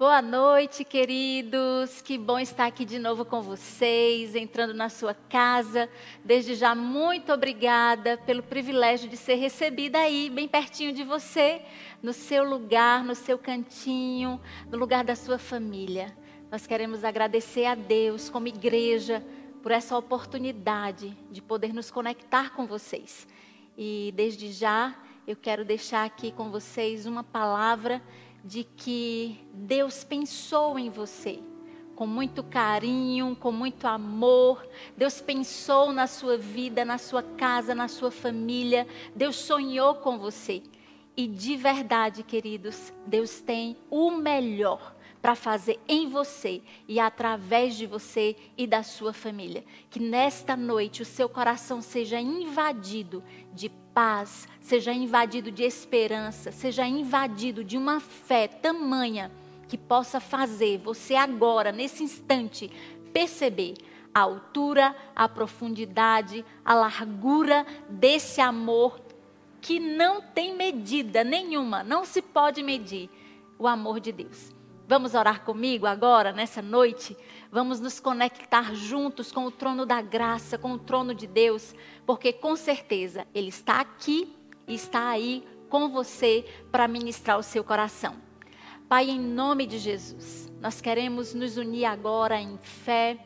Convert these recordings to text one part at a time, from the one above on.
Boa noite, queridos. Que bom estar aqui de novo com vocês, entrando na sua casa. Desde já, muito obrigada pelo privilégio de ser recebida aí, bem pertinho de você, no seu lugar, no seu cantinho, no lugar da sua família. Nós queremos agradecer a Deus, como igreja, por essa oportunidade de poder nos conectar com vocês. E desde já, eu quero deixar aqui com vocês uma palavra de que Deus pensou em você com muito carinho, com muito amor. Deus pensou na sua vida, na sua casa, na sua família. Deus sonhou com você. E de verdade, queridos, Deus tem o melhor para fazer em você e através de você e da sua família. Que nesta noite o seu coração seja invadido de paz, seja invadido de esperança, seja invadido de uma fé tamanha que possa fazer você agora, nesse instante, perceber a altura, a profundidade, a largura desse amor que não tem medida nenhuma, não se pode medir o amor de Deus. Vamos orar comigo agora, nessa noite? Vamos nos conectar juntos com o trono da graça, com o trono de Deus, porque com certeza Ele está aqui e está aí com você para ministrar o seu coração. Pai, em nome de Jesus, nós queremos nos unir agora em fé,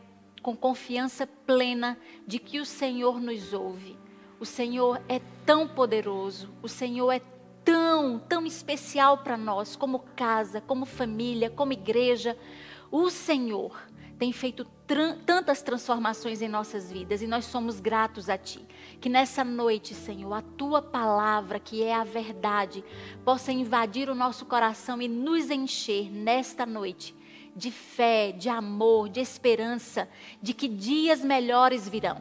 com confiança plena de que o Senhor nos ouve. O Senhor é tão poderoso, o Senhor é tão, tão especial para nós, como casa, como família, como igreja. O Senhor tem feito tantas transformações em nossas vidas e nós somos gratos a Ti. Que nessa noite, Senhor, a Tua palavra, que é a verdade, possa invadir o nosso coração e nos encher nesta noite de fé, de amor, de esperança, de que dias melhores virão.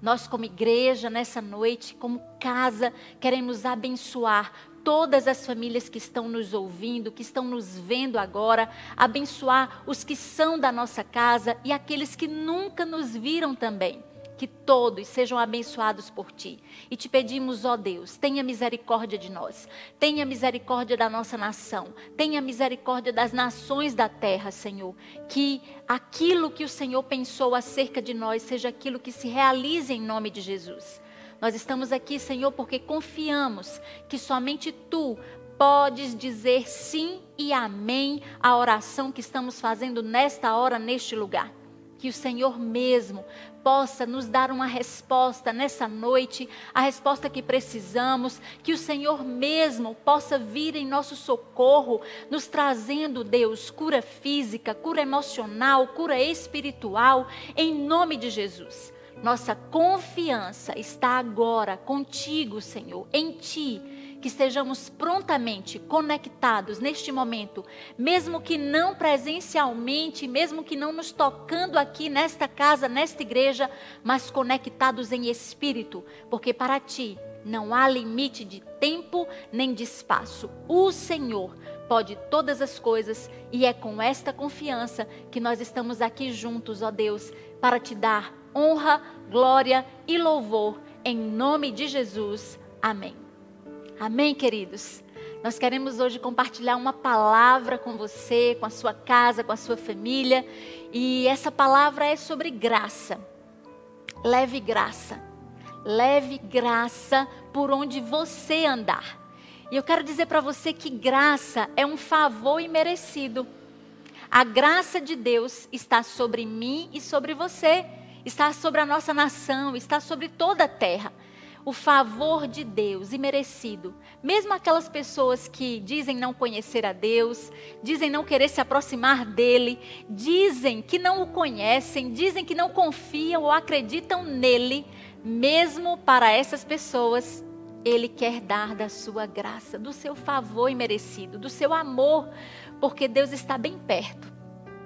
Nós, como igreja, nessa noite, como casa, queremos abençoar todas as famílias que estão nos ouvindo, que estão nos vendo agora, abençoar os que são da nossa casa e aqueles que nunca nos viram também. Que todos sejam abençoados por ti. E te pedimos, ó Deus, tenha misericórdia de nós, tenha misericórdia da nossa nação, tenha misericórdia das nações da terra, Senhor. Que aquilo que o Senhor pensou acerca de nós seja aquilo que se realize em nome de Jesus. Nós estamos aqui, Senhor, porque confiamos que somente tu podes dizer sim e amém à oração que estamos fazendo nesta hora, neste lugar. Que o Senhor mesmo possa nos dar uma resposta nessa noite, a resposta que precisamos, que o Senhor mesmo possa vir em nosso socorro, nos trazendo, Deus, cura física, cura emocional, cura espiritual, em nome de Jesus. Nossa confiança está agora contigo, Senhor, em Ti. Que estejamos prontamente conectados neste momento, mesmo que não presencialmente, mesmo que não nos tocando aqui nesta casa, nesta igreja, mas conectados em espírito, porque para Ti não há limite de tempo nem de espaço. O Senhor pode todas as coisas e é com esta confiança que nós estamos aqui juntos, ó Deus, para te dar honra, glória e louvor em nome de Jesus. Amém. Amém, queridos. Nós queremos hoje compartilhar uma palavra com você, com a sua casa, com a sua família, e essa palavra é sobre graça. Leve graça. Leve graça por onde você andar. E eu quero dizer para você que graça é um favor imerecido. A graça de Deus está sobre mim e sobre você está sobre a nossa nação, está sobre toda a terra. O favor de Deus imerecido. Mesmo aquelas pessoas que dizem não conhecer a Deus, dizem não querer se aproximar dele, dizem que não o conhecem, dizem que não confiam ou acreditam nele, mesmo para essas pessoas, ele quer dar da sua graça, do seu favor imerecido, do seu amor, porque Deus está bem perto.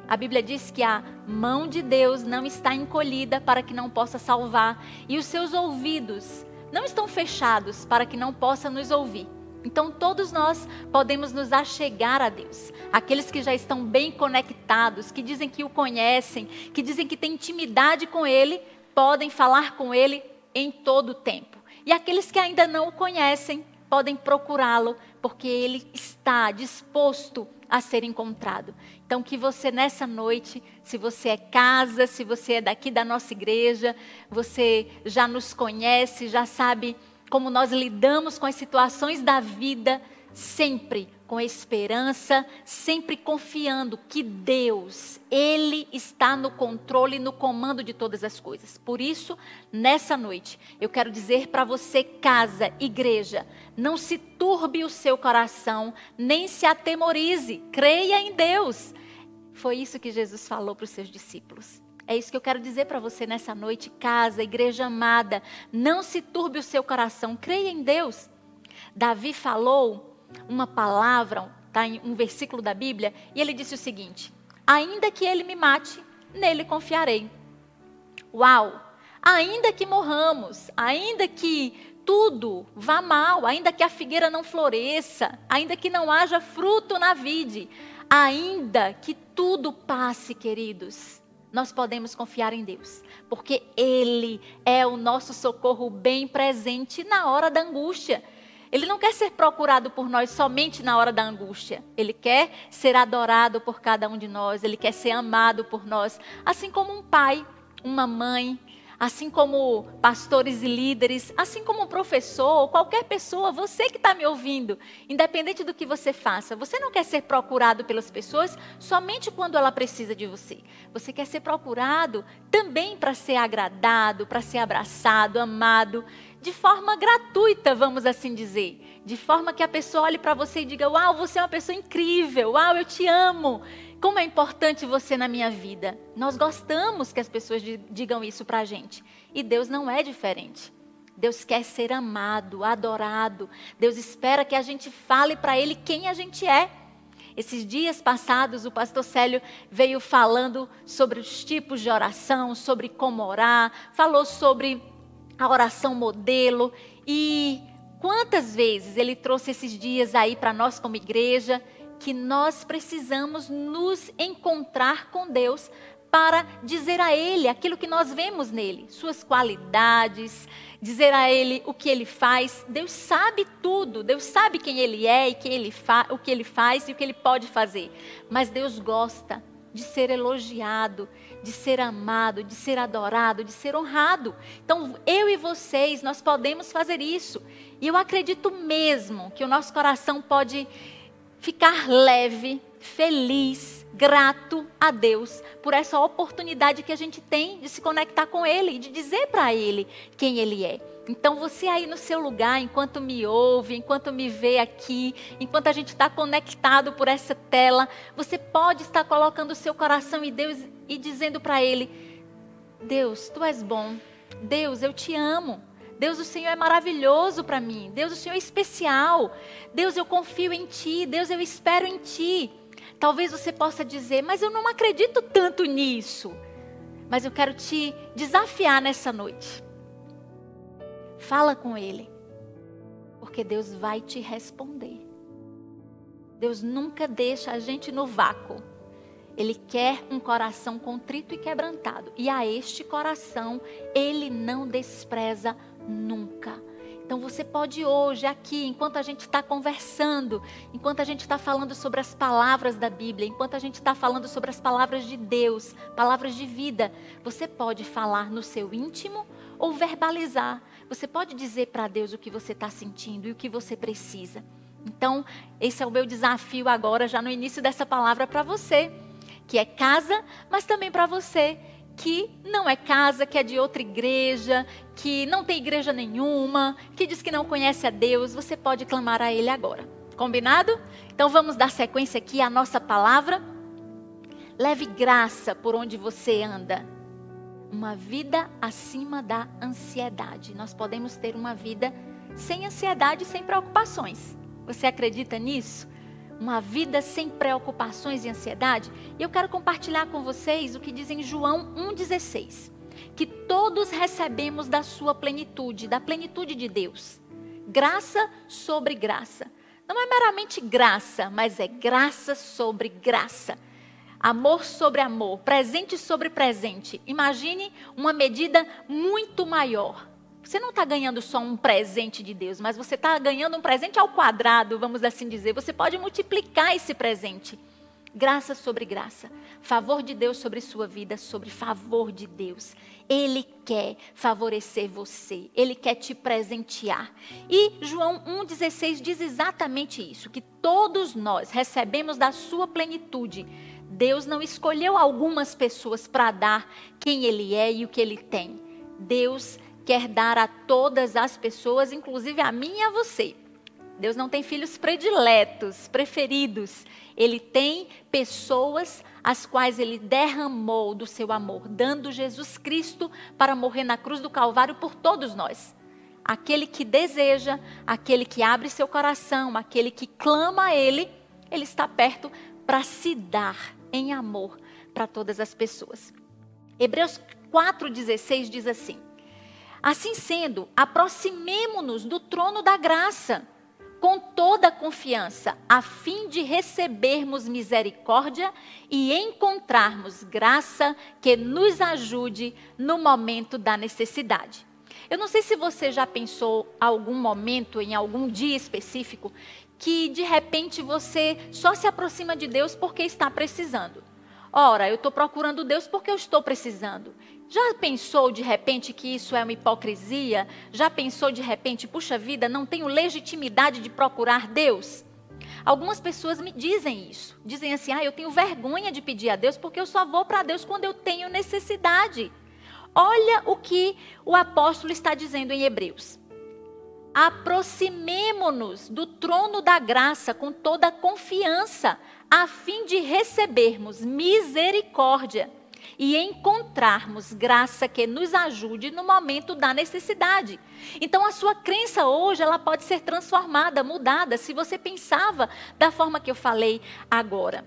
A Bíblia diz que a mão de Deus não está encolhida para que não possa salvar, e os seus ouvidos não estão fechados para que não possa nos ouvir. Então, todos nós podemos nos achegar a Deus. Aqueles que já estão bem conectados, que dizem que o conhecem, que dizem que têm intimidade com Ele, podem falar com Ele em todo o tempo. E aqueles que ainda não o conhecem, podem procurá-lo porque ele está disposto a ser encontrado. Então, que você nessa noite, se você é casa, se você é daqui da nossa igreja, você já nos conhece, já sabe como nós lidamos com as situações da vida, sempre com esperança, sempre confiando que Deus, Ele está no controle e no comando de todas as coisas. Por isso, nessa noite, eu quero dizer para você, casa, igreja, não se turbe o seu coração, nem se atemorize, creia em Deus. Foi isso que Jesus falou para os seus discípulos. É isso que eu quero dizer para você nessa noite, casa, igreja amada. Não se turbe o seu coração, creia em Deus. Davi falou uma palavra, em um versículo da Bíblia, e ele disse o seguinte: Ainda que ele me mate, nele confiarei. Uau! Ainda que morramos, ainda que tudo vá mal, ainda que a figueira não floresça, ainda que não haja fruto na vide, ainda que tudo passe, queridos, nós podemos confiar em Deus, porque Ele é o nosso socorro bem presente na hora da angústia. Ele não quer ser procurado por nós somente na hora da angústia. Ele quer ser adorado por cada um de nós. Ele quer ser amado por nós. Assim como um pai, uma mãe, assim como pastores e líderes, assim como um professor, qualquer pessoa, você que está me ouvindo, independente do que você faça, você não quer ser procurado pelas pessoas somente quando ela precisa de você. Você quer ser procurado também para ser agradado, para ser abraçado, amado de forma gratuita, vamos assim dizer. De forma que a pessoa olhe para você e diga: Uau, você é uma pessoa incrível, uau, eu te amo. Como é importante você na minha vida. Nós gostamos que as pessoas digam isso para a gente. E Deus não é diferente. Deus quer ser amado, adorado. Deus espera que a gente fale para Ele quem a gente é. Esses dias passados, o pastor Célio veio falando sobre os tipos de oração, sobre como orar, falou sobre a oração modelo. E quantas vezes ele trouxe esses dias aí para nós como igreja que nós precisamos nos encontrar com Deus para dizer a Ele aquilo que nós vemos nele, suas qualidades, dizer a Ele o que Ele faz. Deus sabe tudo, Deus sabe quem Ele é e quem ele o que Ele faz e o que Ele pode fazer. Mas Deus gosta de ser elogiado, de ser amado, de ser adorado, de ser honrado. Então, eu e vocês, nós podemos fazer isso. E eu acredito mesmo que o nosso coração pode ficar leve, feliz, grato a Deus por essa oportunidade que a gente tem de se conectar com Ele e de dizer para Ele quem Ele é. Então você aí no seu lugar, enquanto me ouve, enquanto me vê aqui, enquanto a gente está conectado por essa tela, você pode estar colocando o seu coração em Deus e dizendo para Ele: Deus, Tu és bom. Deus, eu te amo. Deus, o Senhor é maravilhoso para mim. Deus, o Senhor é especial. Deus, eu confio em Ti. Deus, eu espero em Ti. Talvez você possa dizer, mas eu não acredito tanto nisso. Mas eu quero te desafiar nessa noite Fala com Ele, porque Deus vai te responder. Deus nunca deixa a gente no vácuo. Ele quer um coração contrito e quebrantado. E a este coração, Ele não despreza nunca. Então você pode hoje, aqui, enquanto a gente está conversando, enquanto a gente está falando sobre as palavras da Bíblia, enquanto a gente está falando sobre as palavras de Deus, palavras de vida, você pode falar no seu íntimo ou verbalizar. Você pode dizer para Deus o que você está sentindo e o que você precisa. Então, esse é o meu desafio agora, já no início dessa palavra, para você, que é casa, mas também para você que não é casa, que é de outra igreja, que não tem igreja nenhuma, que diz que não conhece a Deus, você pode clamar a Ele agora. Combinado? Então vamos dar sequência aqui à nossa palavra. Leve graça por onde você anda uma vida acima da ansiedade. Nós podemos ter uma vida sem ansiedade sem preocupações. Você acredita nisso? Uma vida sem preocupações e ansiedade? E eu quero compartilhar com vocês o que diz em João 1,16: que todos recebemos da sua plenitude, da plenitude de Deus. Graça sobre graça. Não é meramente graça, mas é graça sobre graça amor sobre amor, presente sobre presente. Imagine uma medida muito maior. Você não está ganhando só um presente de Deus, mas você está ganhando um presente ao quadrado, vamos assim dizer. Você pode multiplicar esse presente. Graça sobre graça. Favor de Deus sobre sua vida, sobre favor de Deus. Ele quer favorecer você, ele quer te presentear. E João 1,16 diz exatamente isso: que todos nós recebemos da sua plenitude. Deus não escolheu algumas pessoas para dar quem ele é e o que ele tem. Deus quer dar a todas as pessoas, inclusive a mim e a você. Deus não tem filhos prediletos, preferidos. Ele tem pessoas as quais ele derramou do seu amor, dando Jesus Cristo para morrer na cruz do Calvário por todos nós. Aquele que deseja, aquele que abre seu coração, aquele que clama a ele, ele está perto para se dar em amor para todas as pessoas. Hebreus 4,16 diz assim: Assim sendo, aproximemo-nos do trono da graça com toda a confiança, a fim de recebermos misericórdia e encontrarmos graça que nos ajude no momento da necessidade. Eu não sei se você já pensou algum momento, em algum dia específico, que de repente você só se aproxima de Deus porque está precisando. Ora, eu estou procurando Deus porque eu estou precisando. Já pensou de repente que isso é uma hipocrisia? Já pensou de repente, puxa vida, não tenho legitimidade de procurar Deus? Algumas pessoas me dizem isso. Dizem assim: ah, eu tenho vergonha de pedir a Deus porque eu só vou para Deus quando eu tenho necessidade. Olha o que o apóstolo está dizendo em Hebreus. Aproximemo-nos do trono da graça com toda a confiança, a fim de recebermos misericórdia e encontrarmos graça que nos ajude no momento da necessidade. Então a sua crença hoje, ela pode ser transformada, mudada, se você pensava da forma que eu falei agora.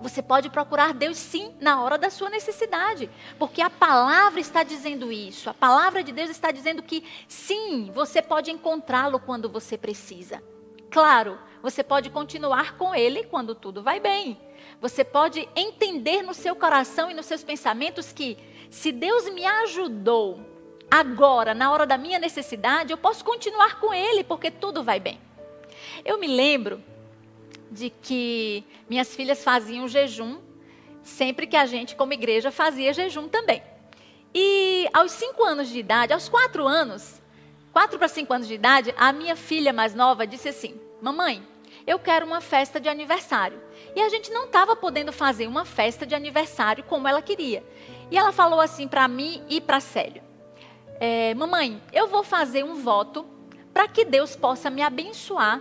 Você pode procurar Deus sim na hora da sua necessidade, porque a palavra está dizendo isso. A palavra de Deus está dizendo que sim, você pode encontrá-lo quando você precisa. Claro, você pode continuar com ele quando tudo vai bem. Você pode entender no seu coração e nos seus pensamentos que se Deus me ajudou agora, na hora da minha necessidade, eu posso continuar com Ele, porque tudo vai bem. Eu me lembro de que minhas filhas faziam jejum, sempre que a gente, como igreja, fazia jejum também. E aos cinco anos de idade, aos quatro anos, quatro para cinco anos de idade, a minha filha mais nova disse assim: Mamãe, eu quero uma festa de aniversário. E a gente não estava podendo fazer uma festa de aniversário como ela queria. E ela falou assim para mim e para Célio: é, Mamãe, eu vou fazer um voto para que Deus possa me abençoar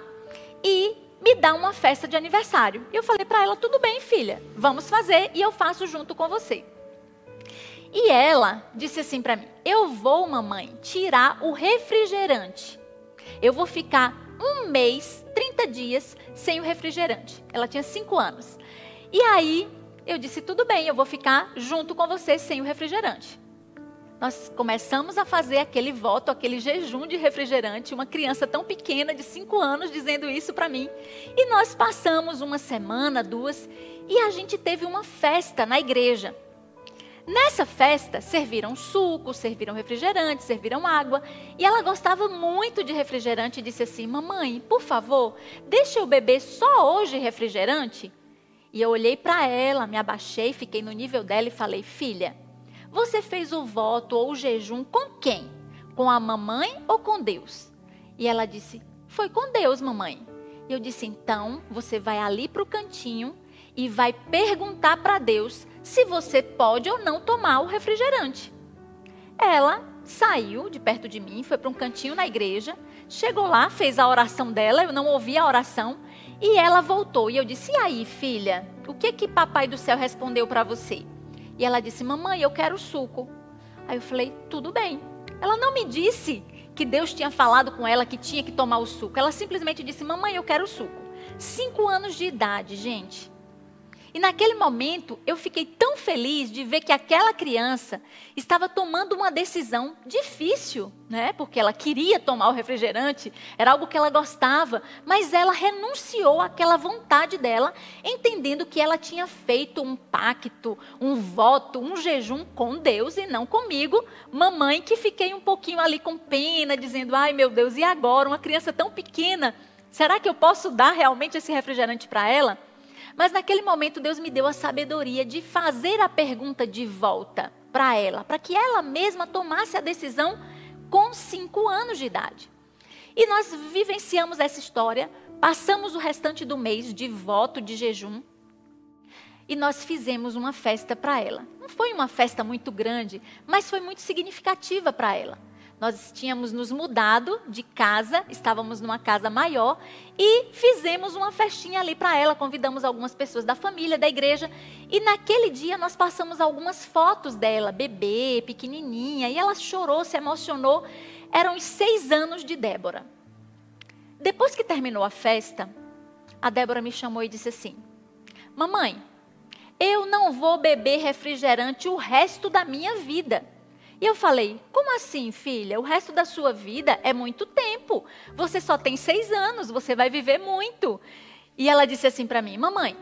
e me dar uma festa de aniversário. E eu falei para ela: Tudo bem, filha, vamos fazer e eu faço junto com você. E ela disse assim para mim: Eu vou, mamãe, tirar o refrigerante. Eu vou ficar um mês, 30 dias, sem o refrigerante. Ela tinha 5 anos. E aí eu disse: tudo bem, eu vou ficar junto com você sem o refrigerante. Nós começamos a fazer aquele voto, aquele jejum de refrigerante, uma criança tão pequena de 5 anos dizendo isso para mim. E nós passamos uma semana, duas, e a gente teve uma festa na igreja. Nessa festa, serviram suco, serviram refrigerante, serviram água. E ela gostava muito de refrigerante e disse assim: Mamãe, por favor, deixa eu beber só hoje refrigerante. E eu olhei para ela, me abaixei, fiquei no nível dela e falei: Filha, você fez o voto ou o jejum com quem? Com a mamãe ou com Deus? E ela disse: Foi com Deus, mamãe. E eu disse: Então, você vai ali para o cantinho e vai perguntar para Deus se você pode ou não tomar o refrigerante. Ela saiu de perto de mim, foi para um cantinho na igreja, chegou lá, fez a oração dela, eu não ouvi a oração, e ela voltou. E eu disse: E aí, filha, o que que papai do céu respondeu para você? E ela disse: Mamãe, eu quero suco. Aí eu falei: Tudo bem. Ela não me disse que Deus tinha falado com ela que tinha que tomar o suco. Ela simplesmente disse: Mamãe, eu quero suco. Cinco anos de idade, gente. E naquele momento eu fiquei tão feliz de ver que aquela criança estava tomando uma decisão difícil, né? Porque ela queria tomar o refrigerante, era algo que ela gostava, mas ela renunciou àquela vontade dela, entendendo que ela tinha feito um pacto, um voto, um jejum com Deus e não comigo, mamãe que fiquei um pouquinho ali com pena, dizendo: "Ai, meu Deus, e agora uma criança tão pequena, será que eu posso dar realmente esse refrigerante para ela?" Mas naquele momento Deus me deu a sabedoria de fazer a pergunta de volta para ela, para que ela mesma tomasse a decisão com cinco anos de idade. E nós vivenciamos essa história, passamos o restante do mês de voto, de jejum, e nós fizemos uma festa para ela. Não foi uma festa muito grande, mas foi muito significativa para ela. Nós tínhamos nos mudado de casa, estávamos numa casa maior e fizemos uma festinha ali para ela. Convidamos algumas pessoas da família, da igreja. E naquele dia nós passamos algumas fotos dela, bebê, pequenininha. E ela chorou, se emocionou. Eram os seis anos de Débora. Depois que terminou a festa, a Débora me chamou e disse assim: Mamãe, eu não vou beber refrigerante o resto da minha vida. E eu falei: Como assim, filha? O resto da sua vida é muito tempo. Você só tem seis anos, você vai viver muito. E ela disse assim para mim: Mamãe,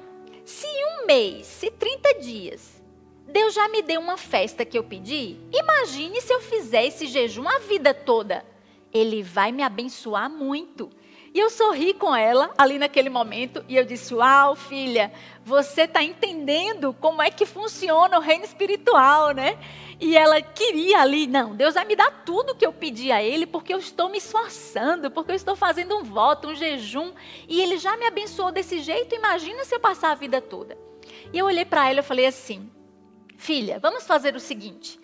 se um mês, se 30 dias, Deus já me deu uma festa que eu pedi, imagine se eu fizer esse jejum a vida toda. Ele vai me abençoar muito. E eu sorri com ela ali naquele momento e eu disse: Uau, filha, você está entendendo como é que funciona o reino espiritual, né? E ela queria ali, não, Deus vai me dar tudo que eu pedi a Ele, porque eu estou me esforçando, porque eu estou fazendo um voto, um jejum, e Ele já me abençoou desse jeito, imagina se eu passar a vida toda. E eu olhei para ela e falei assim, filha, vamos fazer o seguinte,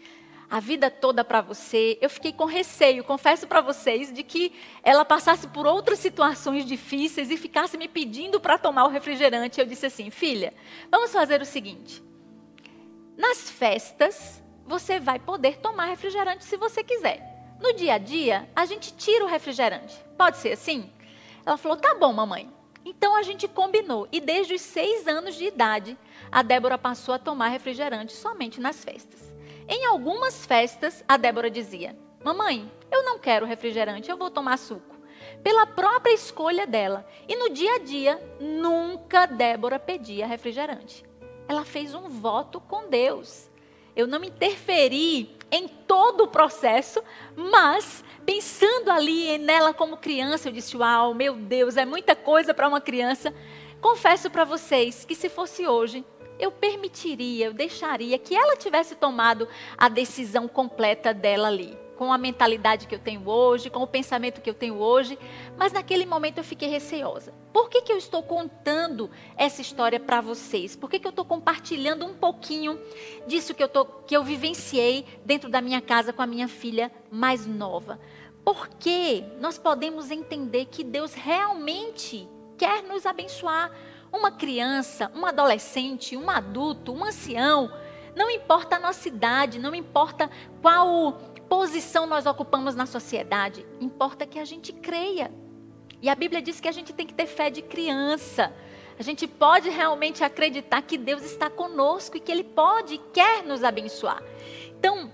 a vida toda para você, eu fiquei com receio, confesso para vocês, de que ela passasse por outras situações difíceis e ficasse me pedindo para tomar o refrigerante. Eu disse assim, filha, vamos fazer o seguinte, nas festas, você vai poder tomar refrigerante se você quiser. No dia a dia, a gente tira o refrigerante. Pode ser assim? Ela falou: tá bom, mamãe. Então a gente combinou. E desde os seis anos de idade, a Débora passou a tomar refrigerante somente nas festas. Em algumas festas, a Débora dizia: Mamãe, eu não quero refrigerante, eu vou tomar suco. Pela própria escolha dela. E no dia a dia, nunca Débora pedia refrigerante. Ela fez um voto com Deus. Eu não interferi em todo o processo, mas pensando ali nela como criança, eu disse: Uau, meu Deus, é muita coisa para uma criança. Confesso para vocês que se fosse hoje, eu permitiria, eu deixaria que ela tivesse tomado a decisão completa dela ali com a mentalidade que eu tenho hoje, com o pensamento que eu tenho hoje, mas naquele momento eu fiquei receosa. Por que, que eu estou contando essa história para vocês? Por que, que eu estou compartilhando um pouquinho disso que eu, tô, que eu vivenciei dentro da minha casa com a minha filha mais nova? Porque nós podemos entender que Deus realmente quer nos abençoar. Uma criança, um adolescente, um adulto, um ancião, não importa a nossa idade, não importa qual posição nós ocupamos na sociedade, importa que a gente creia. E a Bíblia diz que a gente tem que ter fé de criança. A gente pode realmente acreditar que Deus está conosco e que Ele pode e quer nos abençoar. Então,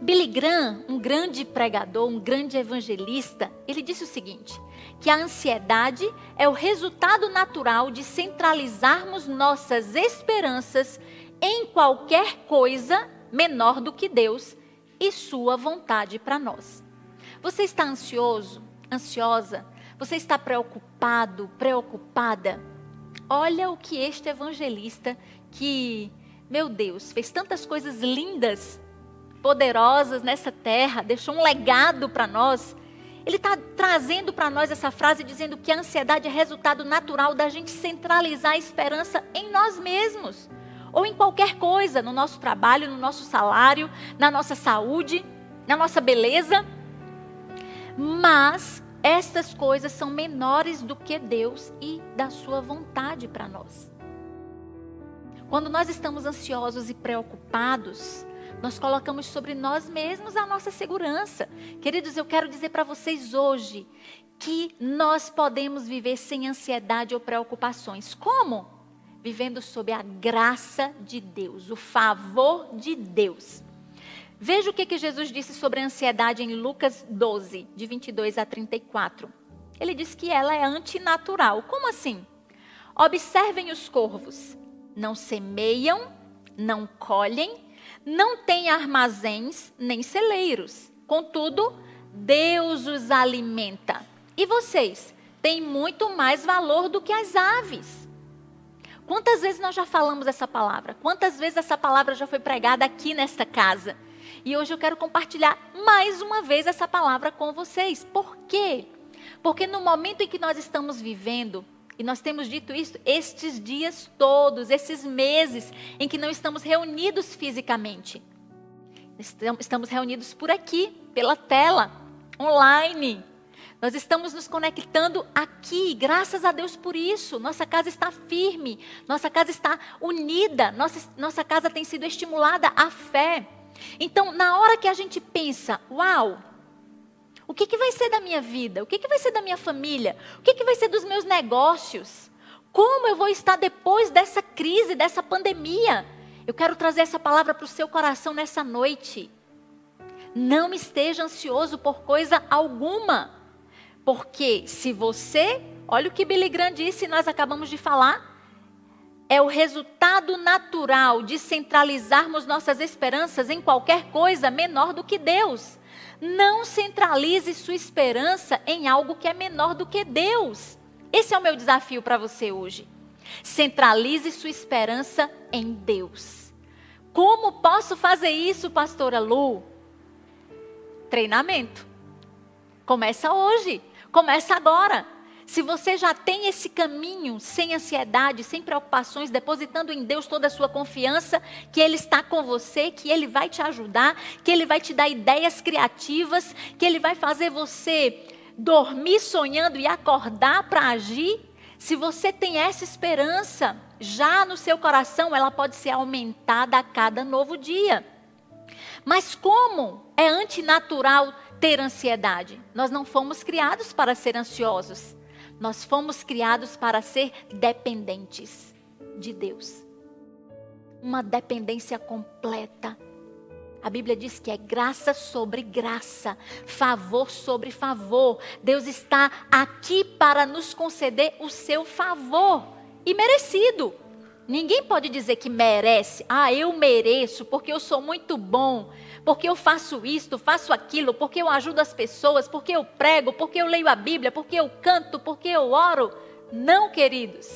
Billy Graham, um grande pregador, um grande evangelista, ele disse o seguinte: que a ansiedade é o resultado natural de centralizarmos nossas esperanças em qualquer coisa menor do que Deus e sua vontade para nós. Você está ansioso, ansiosa? Você está preocupado, preocupada? Olha o que este evangelista, que, meu Deus, fez tantas coisas lindas, poderosas nessa terra, deixou um legado para nós. Ele está trazendo para nós essa frase dizendo que a ansiedade é resultado natural da gente centralizar a esperança em nós mesmos ou em qualquer coisa, no nosso trabalho, no nosso salário, na nossa saúde, na nossa beleza. Mas estas coisas são menores do que Deus e da sua vontade para nós. Quando nós estamos ansiosos e preocupados, nós colocamos sobre nós mesmos a nossa segurança. Queridos, eu quero dizer para vocês hoje que nós podemos viver sem ansiedade ou preocupações. Como? Vivendo sob a graça de Deus, o favor de Deus. Veja o que, que Jesus disse sobre a ansiedade em Lucas 12, de 22 a 34. Ele diz que ela é antinatural. Como assim? Observem os corvos. Não semeiam, não colhem, não têm armazéns nem celeiros. Contudo, Deus os alimenta. E vocês têm muito mais valor do que as aves. Quantas vezes nós já falamos essa palavra? Quantas vezes essa palavra já foi pregada aqui nesta casa? E hoje eu quero compartilhar mais uma vez essa palavra com vocês. Por quê? Porque no momento em que nós estamos vivendo, e nós temos dito isso estes dias todos, esses meses em que não estamos reunidos fisicamente. Estamos reunidos por aqui, pela tela, online. Nós estamos nos conectando aqui, graças a Deus por isso. Nossa casa está firme, nossa casa está unida, nossa, nossa casa tem sido estimulada à fé. Então, na hora que a gente pensa, uau, o que, que vai ser da minha vida? O que, que vai ser da minha família? O que, que vai ser dos meus negócios? Como eu vou estar depois dessa crise, dessa pandemia? Eu quero trazer essa palavra para o seu coração nessa noite. Não esteja ansioso por coisa alguma. Porque se você, olha o que Billy Graham disse, nós acabamos de falar, é o resultado natural de centralizarmos nossas esperanças em qualquer coisa menor do que Deus. Não centralize sua esperança em algo que é menor do que Deus. Esse é o meu desafio para você hoje. Centralize sua esperança em Deus. Como posso fazer isso, pastora Lu? Treinamento. Começa hoje. Começa agora. Se você já tem esse caminho sem ansiedade, sem preocupações, depositando em Deus toda a sua confiança, que Ele está com você, que Ele vai te ajudar, que Ele vai te dar ideias criativas, que Ele vai fazer você dormir sonhando e acordar para agir. Se você tem essa esperança já no seu coração, ela pode ser aumentada a cada novo dia. Mas como é antinatural ter ansiedade? Nós não fomos criados para ser ansiosos. Nós fomos criados para ser dependentes de Deus. Uma dependência completa. A Bíblia diz que é graça sobre graça, favor sobre favor. Deus está aqui para nos conceder o seu favor e merecido. Ninguém pode dizer que merece. Ah, eu mereço porque eu sou muito bom porque eu faço isto, faço aquilo, porque eu ajudo as pessoas, porque eu prego, porque eu leio a Bíblia, porque eu canto, porque eu oro. Não, queridos.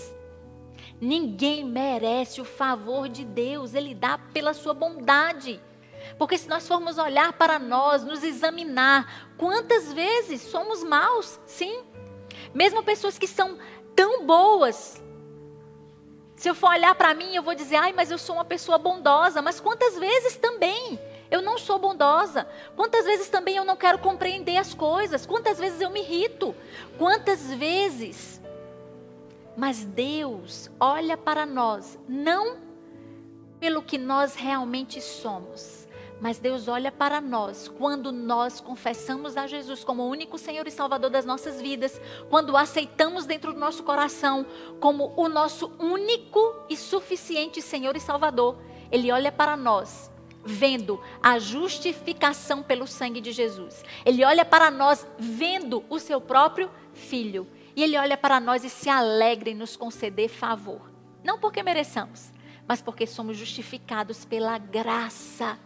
Ninguém merece o favor de Deus, Ele dá pela sua bondade. Porque se nós formos olhar para nós, nos examinar, quantas vezes somos maus? Sim. Mesmo pessoas que são tão boas. Se eu for olhar para mim, eu vou dizer, ai, mas eu sou uma pessoa bondosa. Mas quantas vezes também eu não sou bondosa. Quantas vezes também eu não quero compreender as coisas? Quantas vezes eu me irrito? Quantas vezes? Mas Deus olha para nós não pelo que nós realmente somos, mas Deus olha para nós quando nós confessamos a Jesus como o único Senhor e Salvador das nossas vidas, quando o aceitamos dentro do nosso coração como o nosso único e suficiente Senhor e Salvador. Ele olha para nós vendo a justificação pelo sangue de Jesus. Ele olha para nós vendo o seu próprio filho. E ele olha para nós e se alegra em nos conceder favor. Não porque mereçamos, mas porque somos justificados pela graça,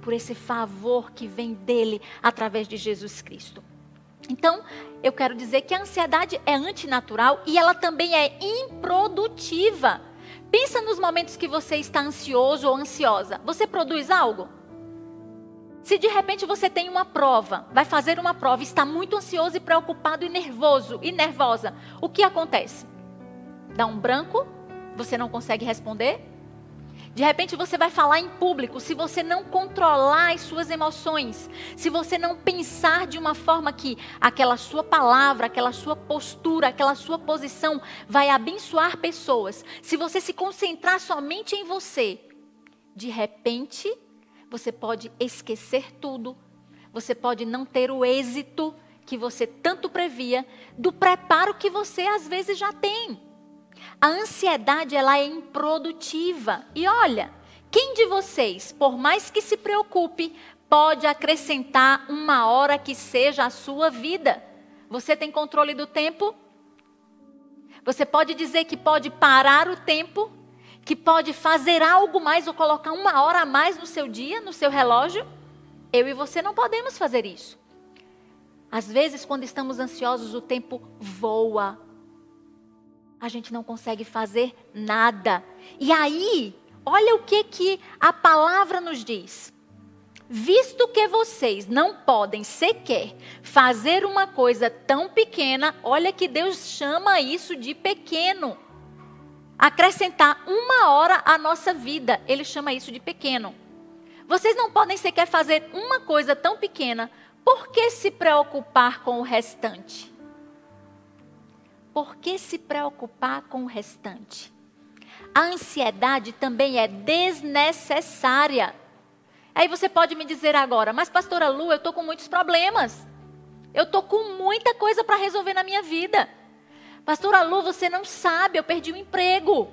por esse favor que vem dele através de Jesus Cristo. Então, eu quero dizer que a ansiedade é antinatural e ela também é improdutiva. Pensa nos momentos que você está ansioso ou ansiosa. Você produz algo? Se de repente você tem uma prova, vai fazer uma prova, está muito ansioso e preocupado e nervoso e nervosa, o que acontece? Dá um branco, você não consegue responder, de repente você vai falar em público, se você não controlar as suas emoções, se você não pensar de uma forma que aquela sua palavra, aquela sua postura, aquela sua posição vai abençoar pessoas, se você se concentrar somente em você, de repente você pode esquecer tudo, você pode não ter o êxito que você tanto previa, do preparo que você às vezes já tem. A ansiedade ela é improdutiva. E olha, quem de vocês, por mais que se preocupe, pode acrescentar uma hora que seja a sua vida? Você tem controle do tempo? Você pode dizer que pode parar o tempo? Que pode fazer algo mais ou colocar uma hora a mais no seu dia, no seu relógio? Eu e você não podemos fazer isso. Às vezes, quando estamos ansiosos, o tempo voa, a gente não consegue fazer nada. E aí, olha o que que a palavra nos diz. Visto que vocês não podem sequer fazer uma coisa tão pequena, olha que Deus chama isso de pequeno. Acrescentar uma hora à nossa vida, Ele chama isso de pequeno. Vocês não podem sequer fazer uma coisa tão pequena, por que se preocupar com o restante? Por que se preocupar com o restante? A ansiedade também é desnecessária. Aí você pode me dizer agora, mas pastora Lu, eu estou com muitos problemas. Eu estou com muita coisa para resolver na minha vida. Pastora Lu, você não sabe, eu perdi o emprego.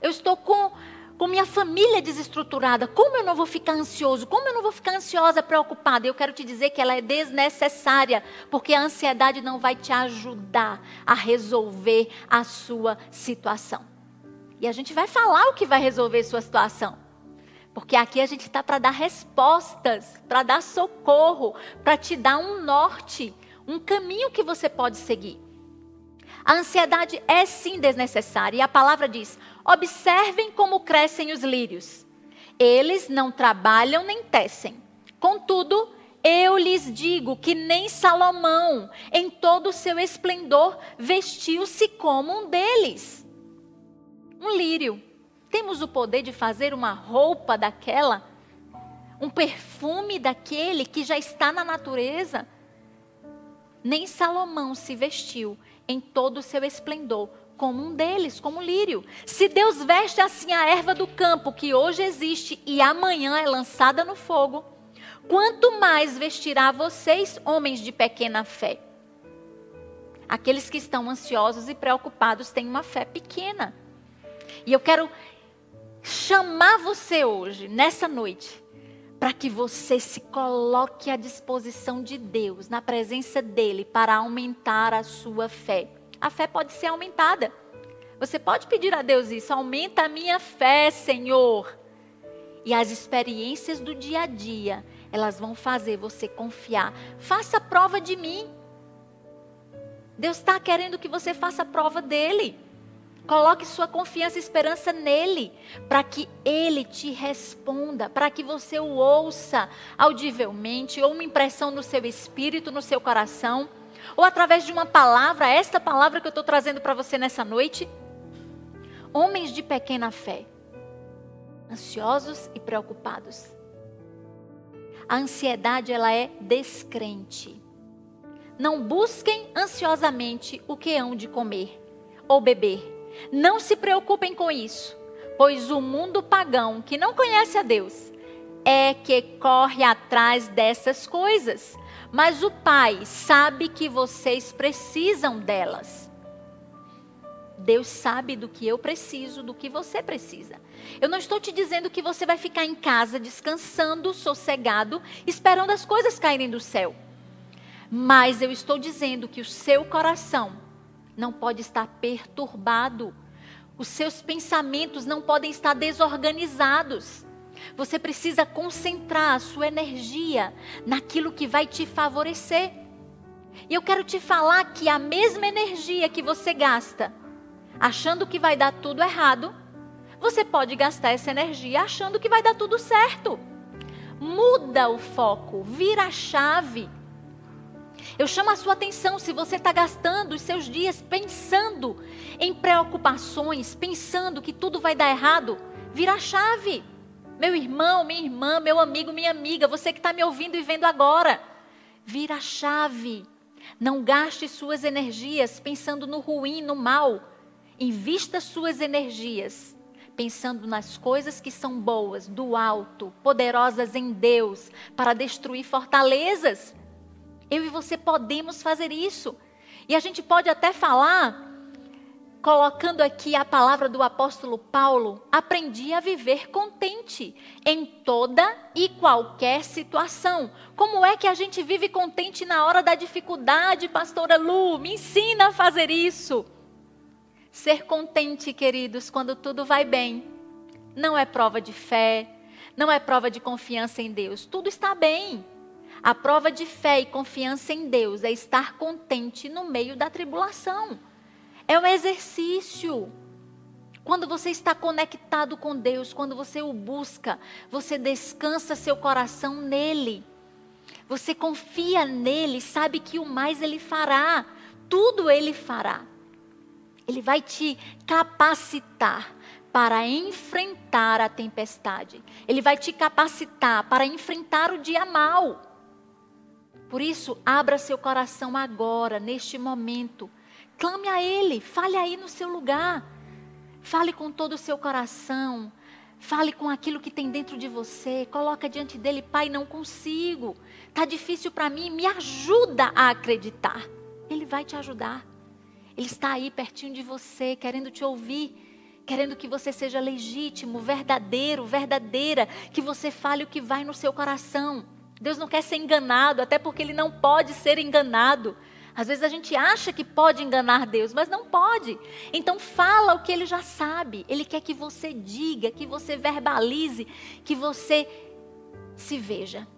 Eu estou com com minha família desestruturada, como eu não vou ficar ansioso? Como eu não vou ficar ansiosa, preocupada? Eu quero te dizer que ela é desnecessária, porque a ansiedade não vai te ajudar a resolver a sua situação. E a gente vai falar o que vai resolver sua situação. Porque aqui a gente está para dar respostas, para dar socorro, para te dar um norte, um caminho que você pode seguir. A ansiedade é sim desnecessária. E a palavra diz: observem como crescem os lírios. Eles não trabalham nem tecem. Contudo, eu lhes digo que nem Salomão, em todo o seu esplendor, vestiu-se como um deles. Um lírio. Temos o poder de fazer uma roupa daquela, um perfume daquele que já está na natureza. Nem Salomão se vestiu em todo o seu esplendor, como um deles, como um lírio. Se Deus veste assim a erva do campo, que hoje existe e amanhã é lançada no fogo, quanto mais vestirá vocês, homens de pequena fé? Aqueles que estão ansiosos e preocupados têm uma fé pequena. E eu quero chamar você hoje, nessa noite, para que você se coloque à disposição de Deus, na presença dEle, para aumentar a sua fé. A fé pode ser aumentada. Você pode pedir a Deus isso, aumenta a minha fé, Senhor. E as experiências do dia a dia, elas vão fazer você confiar. Faça prova de mim. Deus está querendo que você faça prova dele. Coloque sua confiança e esperança nele, para que ele te responda, para que você o ouça audivelmente, ou uma impressão no seu espírito, no seu coração, ou através de uma palavra, esta palavra que eu estou trazendo para você nessa noite. Homens de pequena fé, ansiosos e preocupados. A ansiedade ela é descrente. Não busquem ansiosamente o que hão de comer ou beber não se preocupem com isso, pois o mundo pagão, que não conhece a Deus, é que corre atrás dessas coisas. Mas o Pai sabe que vocês precisam delas. Deus sabe do que eu preciso, do que você precisa. Eu não estou te dizendo que você vai ficar em casa descansando, sossegado, esperando as coisas caírem do céu. Mas eu estou dizendo que o seu coração não pode estar perturbado. Os seus pensamentos não podem estar desorganizados. Você precisa concentrar a sua energia naquilo que vai te favorecer. E eu quero te falar que a mesma energia que você gasta achando que vai dar tudo errado, você pode gastar essa energia achando que vai dar tudo certo. Muda o foco, vira a chave. Eu chamo a sua atenção se você está gastando os seus dias pensando em preocupações, pensando que tudo vai dar errado, vira a chave. Meu irmão, minha irmã, meu amigo, minha amiga, você que está me ouvindo e vendo agora, vira a chave. Não gaste suas energias pensando no ruim, no mal. Invista suas energias pensando nas coisas que são boas, do alto, poderosas em Deus, para destruir fortalezas. Eu e você podemos fazer isso. E a gente pode até falar colocando aqui a palavra do apóstolo Paulo, aprendi a viver contente em toda e qualquer situação. Como é que a gente vive contente na hora da dificuldade, pastora Lu? Me ensina a fazer isso. Ser contente, queridos, quando tudo vai bem, não é prova de fé, não é prova de confiança em Deus. Tudo está bem. A prova de fé e confiança em Deus é estar contente no meio da tribulação. É um exercício. Quando você está conectado com Deus, quando você o busca, você descansa seu coração nele. Você confia nele, sabe que o mais ele fará. Tudo ele fará. Ele vai te capacitar para enfrentar a tempestade. Ele vai te capacitar para enfrentar o dia mal. Por isso, abra seu coração agora, neste momento. Clame a Ele, fale aí no seu lugar. Fale com todo o seu coração. Fale com aquilo que tem dentro de você. Coloca diante dele, Pai, não consigo. Tá difícil para mim, me ajuda a acreditar. Ele vai te ajudar. Ele está aí pertinho de você, querendo te ouvir, querendo que você seja legítimo, verdadeiro, verdadeira, que você fale o que vai no seu coração. Deus não quer ser enganado, até porque ele não pode ser enganado. Às vezes a gente acha que pode enganar Deus, mas não pode. Então fala o que ele já sabe. Ele quer que você diga, que você verbalize, que você se veja.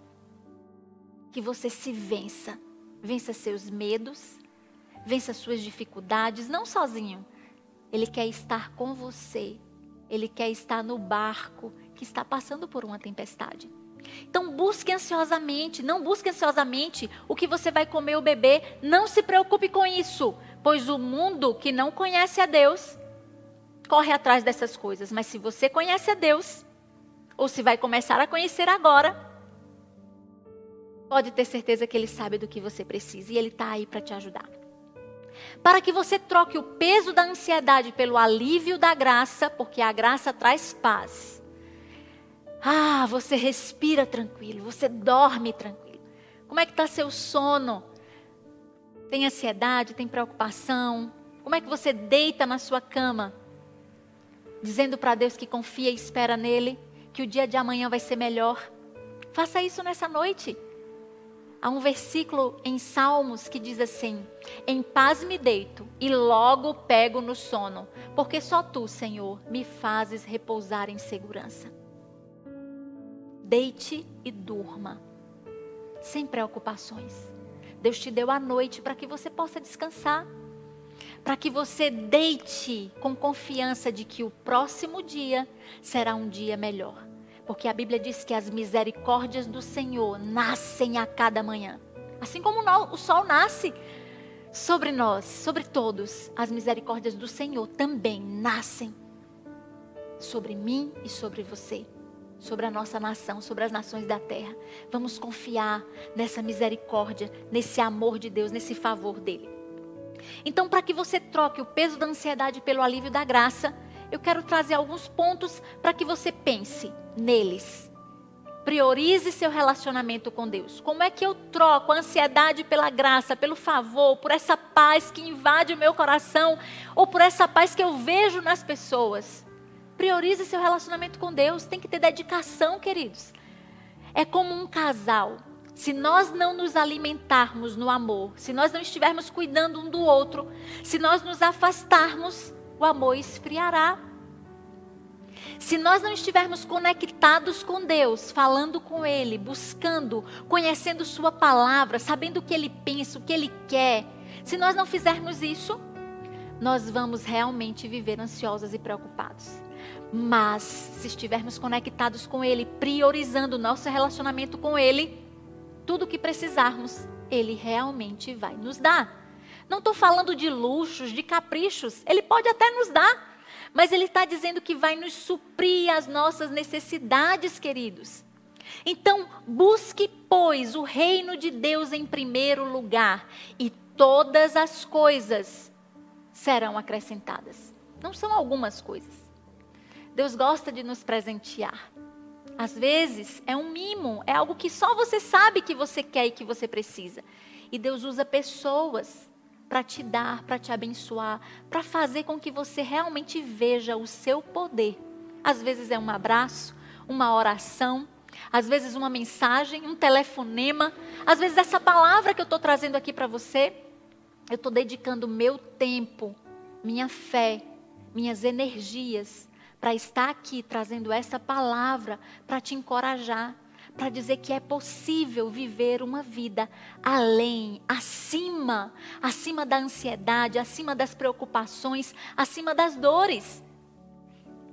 Que você se vença. Vença seus medos, vença suas dificuldades, não sozinho. Ele quer estar com você. Ele quer estar no barco que está passando por uma tempestade. Então busque ansiosamente, não busque ansiosamente o que você vai comer ou beber, não se preocupe com isso, pois o mundo que não conhece a Deus corre atrás dessas coisas, mas se você conhece a Deus, ou se vai começar a conhecer agora, pode ter certeza que Ele sabe do que você precisa e Ele está aí para te ajudar. Para que você troque o peso da ansiedade pelo alívio da graça, porque a graça traz paz ah, você respira tranquilo, você dorme tranquilo. Como é que está seu sono? Tem ansiedade, tem preocupação? Como é que você deita na sua cama, dizendo para Deus que confia e espera nele, que o dia de amanhã vai ser melhor? Faça isso nessa noite. Há um versículo em Salmos que diz assim: Em paz me deito e logo pego no sono, porque só tu, Senhor, me fazes repousar em segurança. Deite e durma, sem preocupações. Deus te deu a noite para que você possa descansar, para que você deite com confiança de que o próximo dia será um dia melhor. Porque a Bíblia diz que as misericórdias do Senhor nascem a cada manhã. Assim como o sol nasce sobre nós, sobre todos, as misericórdias do Senhor também nascem sobre mim e sobre você sobre a nossa nação, sobre as nações da terra. Vamos confiar nessa misericórdia, nesse amor de Deus, nesse favor dele. Então, para que você troque o peso da ansiedade pelo alívio da graça, eu quero trazer alguns pontos para que você pense neles. Priorize seu relacionamento com Deus. Como é que eu troco a ansiedade pela graça, pelo favor, por essa paz que invade o meu coração, ou por essa paz que eu vejo nas pessoas? Priorize seu relacionamento com Deus. Tem que ter dedicação, queridos. É como um casal. Se nós não nos alimentarmos no amor, se nós não estivermos cuidando um do outro, se nós nos afastarmos, o amor esfriará. Se nós não estivermos conectados com Deus, falando com Ele, buscando, conhecendo Sua palavra, sabendo o que Ele pensa, o que Ele quer, se nós não fizermos isso, nós vamos realmente viver ansiosos e preocupados. Mas, se estivermos conectados com Ele, priorizando o nosso relacionamento com Ele, tudo o que precisarmos, Ele realmente vai nos dar. Não estou falando de luxos, de caprichos, Ele pode até nos dar, mas Ele está dizendo que vai nos suprir as nossas necessidades, queridos. Então, busque, pois, o reino de Deus em primeiro lugar, e todas as coisas serão acrescentadas. Não são algumas coisas. Deus gosta de nos presentear. Às vezes é um mimo, é algo que só você sabe que você quer e que você precisa. E Deus usa pessoas para te dar, para te abençoar, para fazer com que você realmente veja o seu poder. Às vezes é um abraço, uma oração, às vezes uma mensagem, um telefonema, às vezes essa palavra que eu estou trazendo aqui para você, eu estou dedicando meu tempo, minha fé, minhas energias para estar aqui trazendo essa palavra para te encorajar, para dizer que é possível viver uma vida além, acima, acima da ansiedade, acima das preocupações, acima das dores.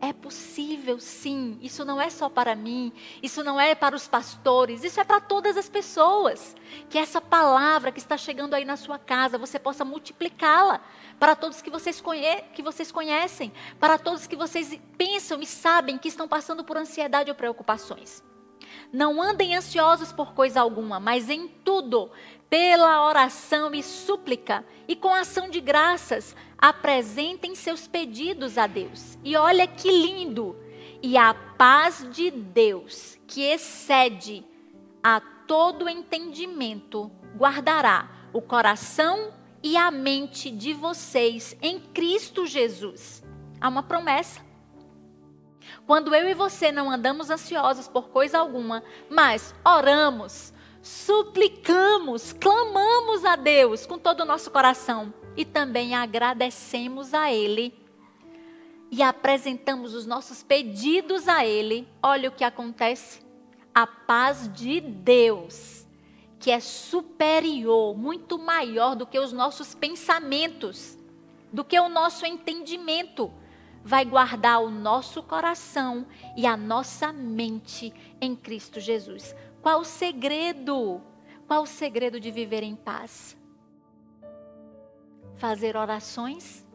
É possível, sim. Isso não é só para mim, isso não é para os pastores, isso é para todas as pessoas. Que essa palavra que está chegando aí na sua casa, você possa multiplicá-la para todos que vocês, que vocês conhecem, para todos que vocês pensam e sabem que estão passando por ansiedade ou preocupações. Não andem ansiosos por coisa alguma, mas em tudo, pela oração e súplica e com ação de graças, apresentem seus pedidos a Deus. E olha que lindo! E a paz de Deus, que excede a todo entendimento, guardará o coração e a mente de vocês em Cristo Jesus. Há uma promessa. Quando eu e você não andamos ansiosos por coisa alguma, mas oramos, suplicamos, clamamos a Deus com todo o nosso coração e também agradecemos a Ele e apresentamos os nossos pedidos a Ele, olha o que acontece. A paz de Deus, que é superior, muito maior do que os nossos pensamentos, do que o nosso entendimento vai guardar o nosso coração e a nossa mente em Cristo Jesus. Qual o segredo? Qual o segredo de viver em paz? Fazer orações,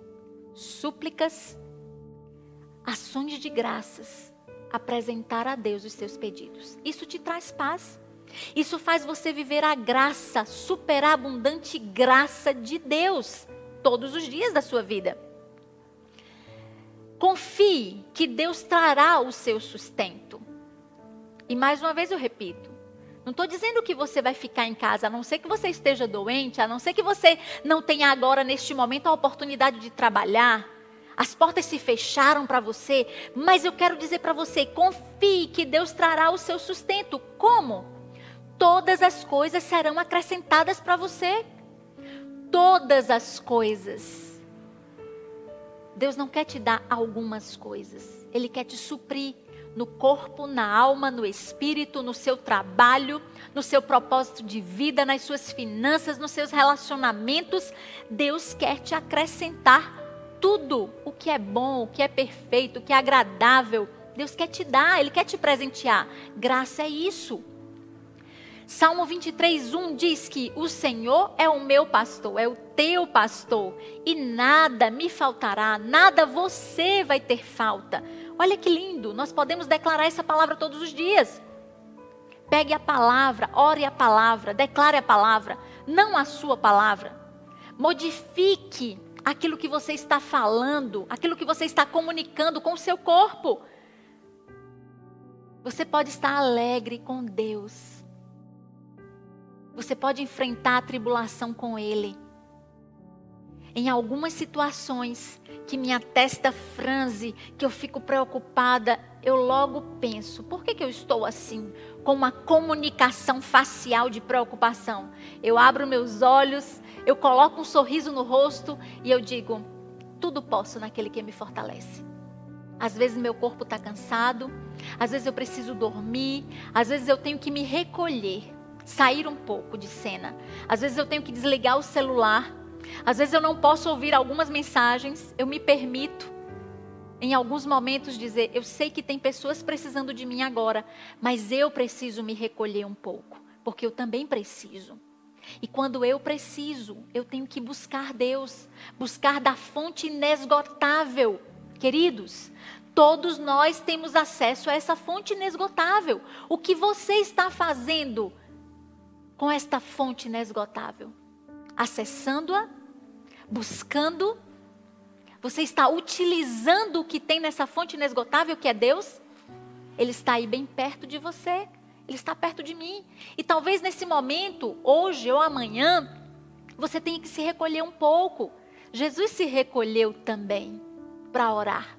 súplicas, ações de graças, apresentar a Deus os seus pedidos. Isso te traz paz. Isso faz você viver a graça, superabundante graça de Deus todos os dias da sua vida. Confie que Deus trará o seu sustento. E mais uma vez eu repito: não estou dizendo que você vai ficar em casa, a não ser que você esteja doente, a não ser que você não tenha agora, neste momento, a oportunidade de trabalhar. As portas se fecharam para você, mas eu quero dizer para você: confie que Deus trará o seu sustento. Como? Todas as coisas serão acrescentadas para você. Todas as coisas Deus não quer te dar algumas coisas. Ele quer te suprir no corpo, na alma, no espírito, no seu trabalho, no seu propósito de vida, nas suas finanças, nos seus relacionamentos. Deus quer te acrescentar tudo o que é bom, o que é perfeito, o que é agradável. Deus quer te dar, Ele quer te presentear. Graça é isso. Salmo 23, 1 diz que o Senhor é o meu pastor, é o teu pastor, e nada me faltará, nada você vai ter falta. Olha que lindo, nós podemos declarar essa palavra todos os dias. Pegue a palavra, ore a palavra, declare a palavra, não a sua palavra. Modifique aquilo que você está falando, aquilo que você está comunicando com o seu corpo. Você pode estar alegre com Deus você pode enfrentar a tribulação com Ele. Em algumas situações que minha testa franze, que eu fico preocupada, eu logo penso: por que, que eu estou assim? Com uma comunicação facial de preocupação. Eu abro meus olhos, eu coloco um sorriso no rosto e eu digo: tudo posso naquele que me fortalece. Às vezes meu corpo está cansado, às vezes eu preciso dormir, às vezes eu tenho que me recolher sair um pouco de cena. Às vezes eu tenho que desligar o celular. Às vezes eu não posso ouvir algumas mensagens. Eu me permito, em alguns momentos, dizer: Eu sei que tem pessoas precisando de mim agora, mas eu preciso me recolher um pouco, porque eu também preciso. E quando eu preciso, eu tenho que buscar Deus, buscar da fonte inesgotável. Queridos, todos nós temos acesso a essa fonte inesgotável. O que você está fazendo com esta fonte inesgotável? Acessando-a, buscando. Você está utilizando o que tem nessa fonte inesgotável, que é Deus? Ele está aí bem perto de você. Ele está perto de mim. E talvez nesse momento, hoje ou amanhã, você tenha que se recolher um pouco. Jesus se recolheu também para orar.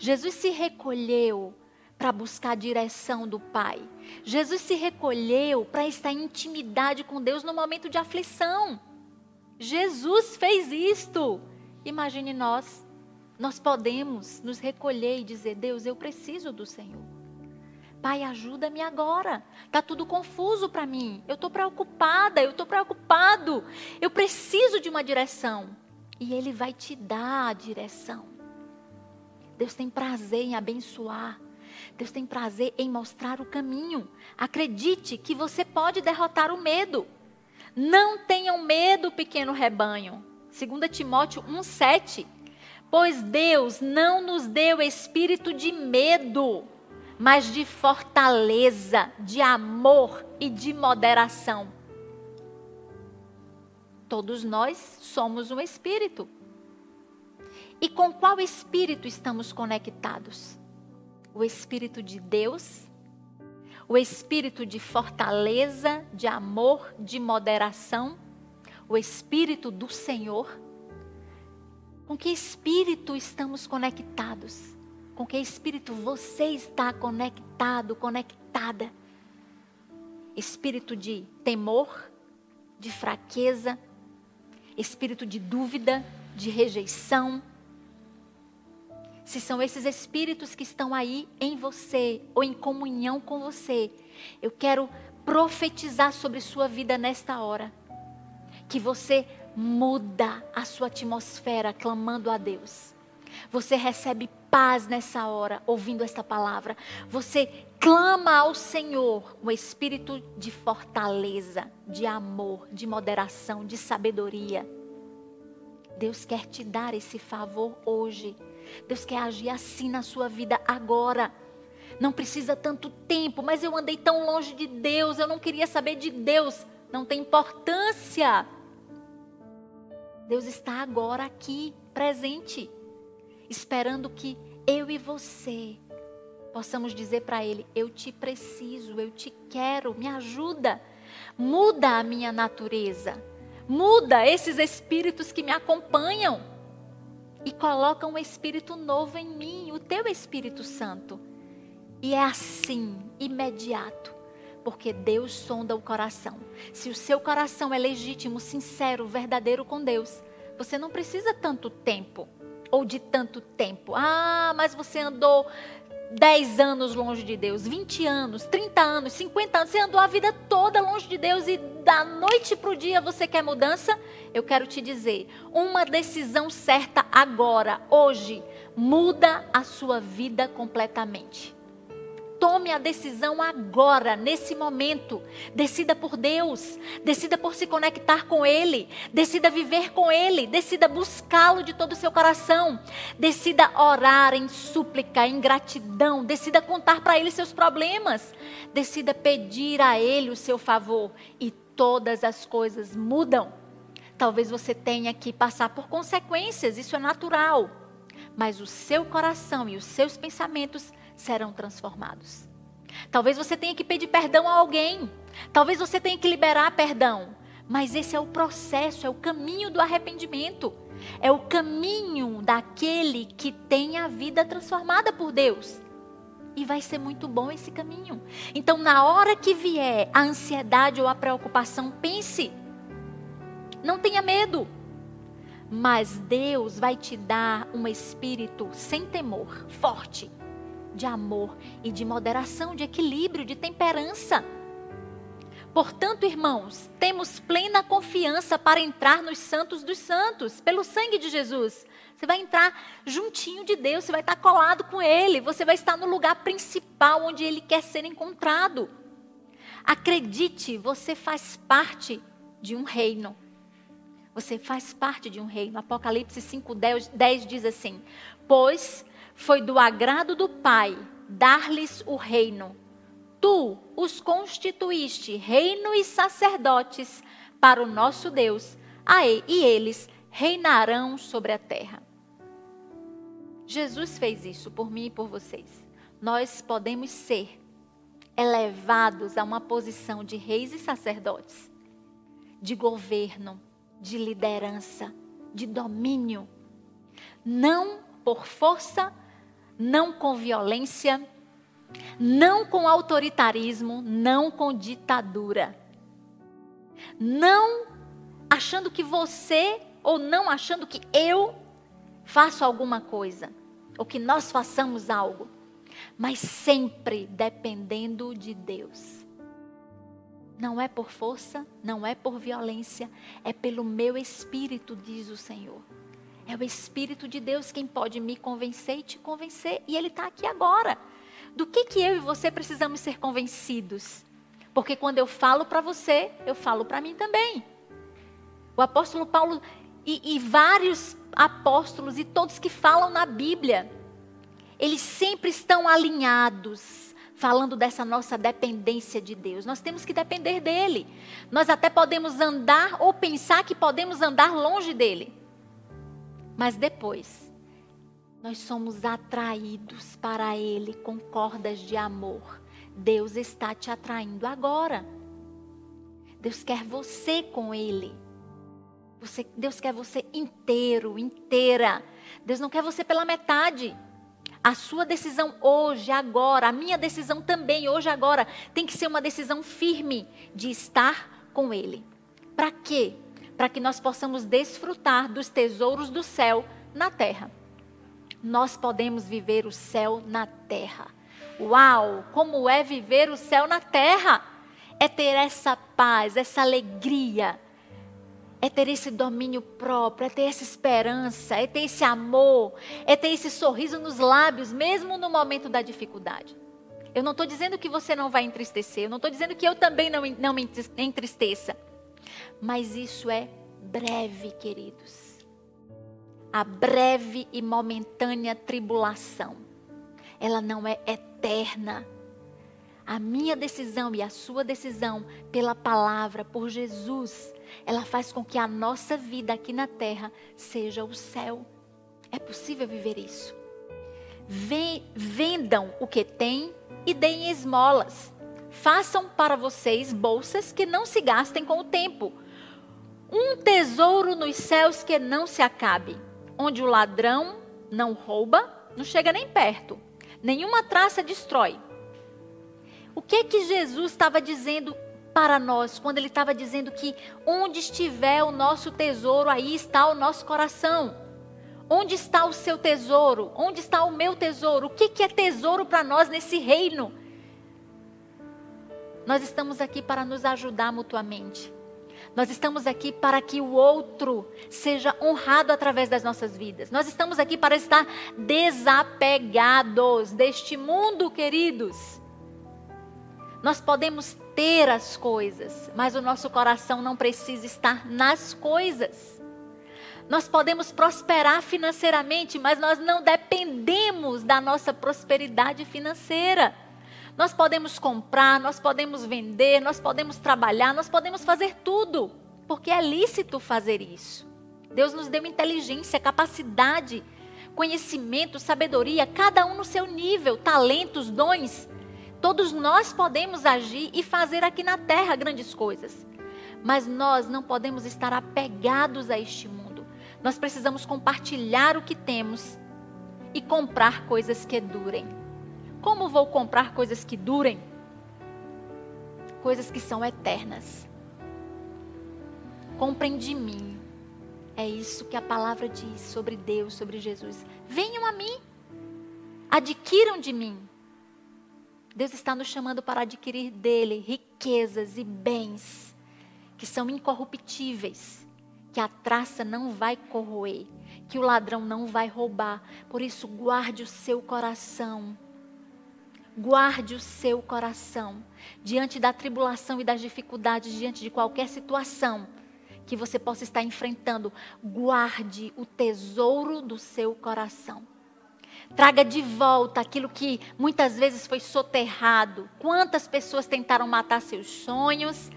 Jesus se recolheu para buscar a direção do Pai. Jesus se recolheu para estar em intimidade com Deus no momento de aflição. Jesus fez isto. Imagine nós. Nós podemos nos recolher e dizer: Deus, eu preciso do Senhor. Pai, ajuda-me agora. Tá tudo confuso para mim. Eu estou preocupada, eu estou preocupado. Eu preciso de uma direção. E Ele vai te dar a direção. Deus tem prazer em abençoar. Deus tem prazer em mostrar o caminho. Acredite que você pode derrotar o medo. Não tenham medo, pequeno rebanho. 2 Timóteo 1,7. Pois Deus não nos deu espírito de medo, mas de fortaleza, de amor e de moderação. Todos nós somos um espírito. E com qual espírito estamos conectados? o Espírito de Deus, o Espírito de fortaleza, de amor, de moderação, o Espírito do Senhor. Com que Espírito estamos conectados? Com que Espírito você está conectado, conectada? Espírito de temor, de fraqueza, espírito de dúvida, de rejeição, se são esses espíritos que estão aí em você ou em comunhão com você, eu quero profetizar sobre sua vida nesta hora. Que você muda a sua atmosfera clamando a Deus. Você recebe paz nessa hora, ouvindo esta palavra. Você clama ao Senhor o espírito de fortaleza, de amor, de moderação, de sabedoria. Deus quer te dar esse favor hoje. Deus quer agir assim na sua vida agora. Não precisa tanto tempo, mas eu andei tão longe de Deus, eu não queria saber de Deus. Não tem importância. Deus está agora aqui, presente, esperando que eu e você possamos dizer para Ele: Eu te preciso, eu te quero, me ajuda, muda a minha natureza, muda esses espíritos que me acompanham e coloca um espírito novo em mim, o teu Espírito Santo. E é assim, imediato, porque Deus sonda o coração. Se o seu coração é legítimo, sincero, verdadeiro com Deus, você não precisa tanto tempo ou de tanto tempo. Ah, mas você andou 10 anos longe de Deus, 20 anos, 30 anos, 50 anos, você andou a vida toda longe de Deus e da noite para o dia você quer mudança? Eu quero te dizer, uma decisão certa agora, hoje, muda a sua vida completamente. Tome a decisão agora, nesse momento. Decida por Deus. Decida por se conectar com Ele. Decida viver com Ele. Decida buscá-lo de todo o seu coração. Decida orar em súplica, em gratidão. Decida contar para Ele seus problemas. Decida pedir a Ele o seu favor. E todas as coisas mudam. Talvez você tenha que passar por consequências, isso é natural. Mas o seu coração e os seus pensamentos serão transformados. Talvez você tenha que pedir perdão a alguém. Talvez você tenha que liberar perdão. Mas esse é o processo, é o caminho do arrependimento. É o caminho daquele que tem a vida transformada por Deus. E vai ser muito bom esse caminho. Então, na hora que vier a ansiedade ou a preocupação, pense. Não tenha medo. Mas Deus vai te dar um espírito sem temor, forte de amor e de moderação, de equilíbrio, de temperança. Portanto, irmãos, temos plena confiança para entrar nos santos dos santos, pelo sangue de Jesus. Você vai entrar juntinho de Deus, você vai estar colado com Ele, você vai estar no lugar principal onde Ele quer ser encontrado. Acredite, você faz parte de um reino. Você faz parte de um reino. Apocalipse 5, 10, 10 diz assim: Pois foi do agrado do Pai dar-lhes o reino. Tu os constituíste reino e sacerdotes para o nosso Deus, e eles reinarão sobre a terra. Jesus fez isso por mim e por vocês. Nós podemos ser elevados a uma posição de reis e sacerdotes, de governo, de liderança, de domínio. Não por força, não com violência, não com autoritarismo, não com ditadura. Não achando que você ou não achando que eu faço alguma coisa, ou que nós façamos algo, mas sempre dependendo de Deus. Não é por força, não é por violência, é pelo meu espírito, diz o Senhor. É o Espírito de Deus quem pode me convencer e te convencer, e Ele está aqui agora. Do que, que eu e você precisamos ser convencidos? Porque quando eu falo para você, eu falo para mim também. O apóstolo Paulo e, e vários apóstolos e todos que falam na Bíblia, eles sempre estão alinhados, falando dessa nossa dependência de Deus. Nós temos que depender dele. Nós até podemos andar ou pensar que podemos andar longe dele. Mas depois, nós somos atraídos para ele com cordas de amor. Deus está te atraindo agora. Deus quer você com ele. Você, Deus quer você inteiro, inteira. Deus não quer você pela metade. A sua decisão hoje, agora, a minha decisão também, hoje, agora, tem que ser uma decisão firme de estar com Ele. Para quê? Para que nós possamos desfrutar dos tesouros do céu na terra. Nós podemos viver o céu na terra. Uau! Como é viver o céu na terra? É ter essa paz, essa alegria é ter esse domínio próprio, é ter essa esperança, é ter esse amor, é ter esse sorriso nos lábios, mesmo no momento da dificuldade. Eu não estou dizendo que você não vai entristecer, eu não estou dizendo que eu também não, não me entristeça. Mas isso é breve, queridos. A breve e momentânea tribulação, ela não é eterna. A minha decisão e a sua decisão pela palavra, por Jesus, ela faz com que a nossa vida aqui na terra seja o céu. É possível viver isso. Vendam o que têm e deem esmolas. Façam para vocês bolsas que não se gastem com o tempo. Um tesouro nos céus que não se acabe, onde o ladrão não rouba, não chega nem perto, nenhuma traça destrói. O que que Jesus estava dizendo para nós quando ele estava dizendo que onde estiver o nosso tesouro, aí está o nosso coração. Onde está o seu tesouro? Onde está o meu tesouro? O que, que é tesouro para nós nesse reino? Nós estamos aqui para nos ajudar mutuamente. Nós estamos aqui para que o outro seja honrado através das nossas vidas. Nós estamos aqui para estar desapegados deste mundo, queridos. Nós podemos ter as coisas, mas o nosso coração não precisa estar nas coisas. Nós podemos prosperar financeiramente, mas nós não dependemos da nossa prosperidade financeira. Nós podemos comprar, nós podemos vender, nós podemos trabalhar, nós podemos fazer tudo, porque é lícito fazer isso. Deus nos deu inteligência, capacidade, conhecimento, sabedoria, cada um no seu nível, talentos, dons. Todos nós podemos agir e fazer aqui na terra grandes coisas. Mas nós não podemos estar apegados a este mundo. Nós precisamos compartilhar o que temos e comprar coisas que durem. Como vou comprar coisas que durem? Coisas que são eternas. Comprem de mim. É isso que a palavra diz sobre Deus, sobre Jesus. Venham a mim. Adquiram de mim Deus está nos chamando para adquirir dele riquezas e bens que são incorruptíveis, que a traça não vai corroer, que o ladrão não vai roubar. Por isso, guarde o seu coração. Guarde o seu coração diante da tribulação e das dificuldades, diante de qualquer situação que você possa estar enfrentando. Guarde o tesouro do seu coração. Traga de volta aquilo que muitas vezes foi soterrado. Quantas pessoas tentaram matar seus sonhos,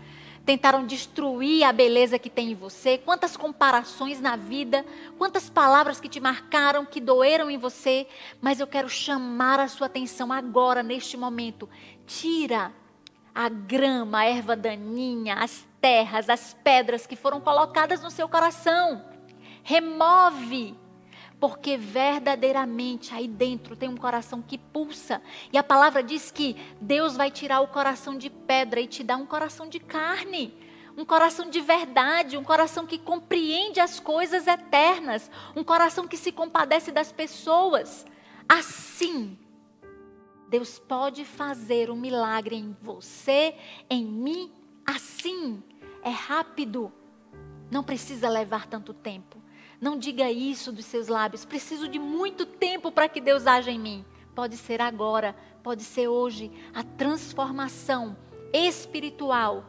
tentaram destruir a beleza que tem em você, quantas comparações na vida, quantas palavras que te marcaram, que doeram em você, mas eu quero chamar a sua atenção agora, neste momento. Tira a grama, a erva daninha, as terras, as pedras que foram colocadas no seu coração. Remove porque verdadeiramente aí dentro tem um coração que pulsa. E a palavra diz que Deus vai tirar o coração de pedra e te dar um coração de carne. Um coração de verdade, um coração que compreende as coisas eternas, um coração que se compadece das pessoas. Assim, Deus pode fazer um milagre em você, em mim, assim. É rápido. Não precisa levar tanto tempo. Não diga isso dos seus lábios. Preciso de muito tempo para que Deus haja em mim. Pode ser agora, pode ser hoje. A transformação espiritual,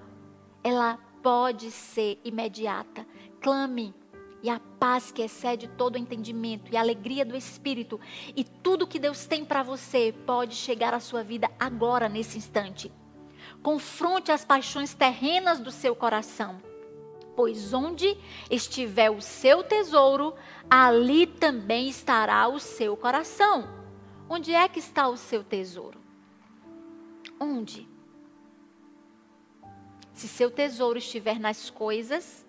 ela pode ser imediata. Clame e a paz que excede todo entendimento e a alegria do espírito e tudo que Deus tem para você pode chegar à sua vida agora nesse instante. Confronte as paixões terrenas do seu coração pois onde estiver o seu tesouro, ali também estará o seu coração. Onde é que está o seu tesouro? Onde? Se seu tesouro estiver nas coisas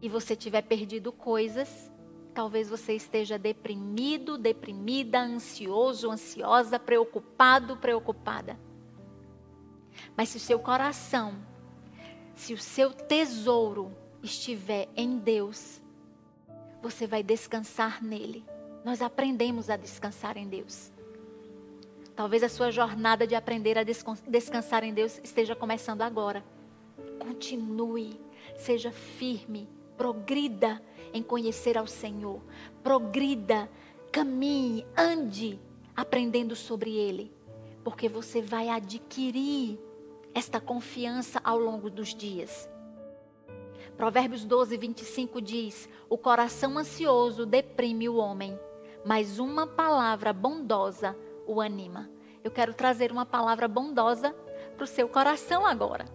e você tiver perdido coisas, talvez você esteja deprimido, deprimida, ansioso, ansiosa, preocupado, preocupada. Mas se o seu coração se o seu tesouro estiver em Deus, você vai descansar nele. Nós aprendemos a descansar em Deus. Talvez a sua jornada de aprender a descansar em Deus esteja começando agora. Continue, seja firme, progrida em conhecer ao Senhor. Progrida, caminhe, ande aprendendo sobre Ele, porque você vai adquirir esta confiança ao longo dos dias. Provérbios 12, 25 diz: O coração ansioso deprime o homem, mas uma palavra bondosa o anima. Eu quero trazer uma palavra bondosa para o seu coração agora.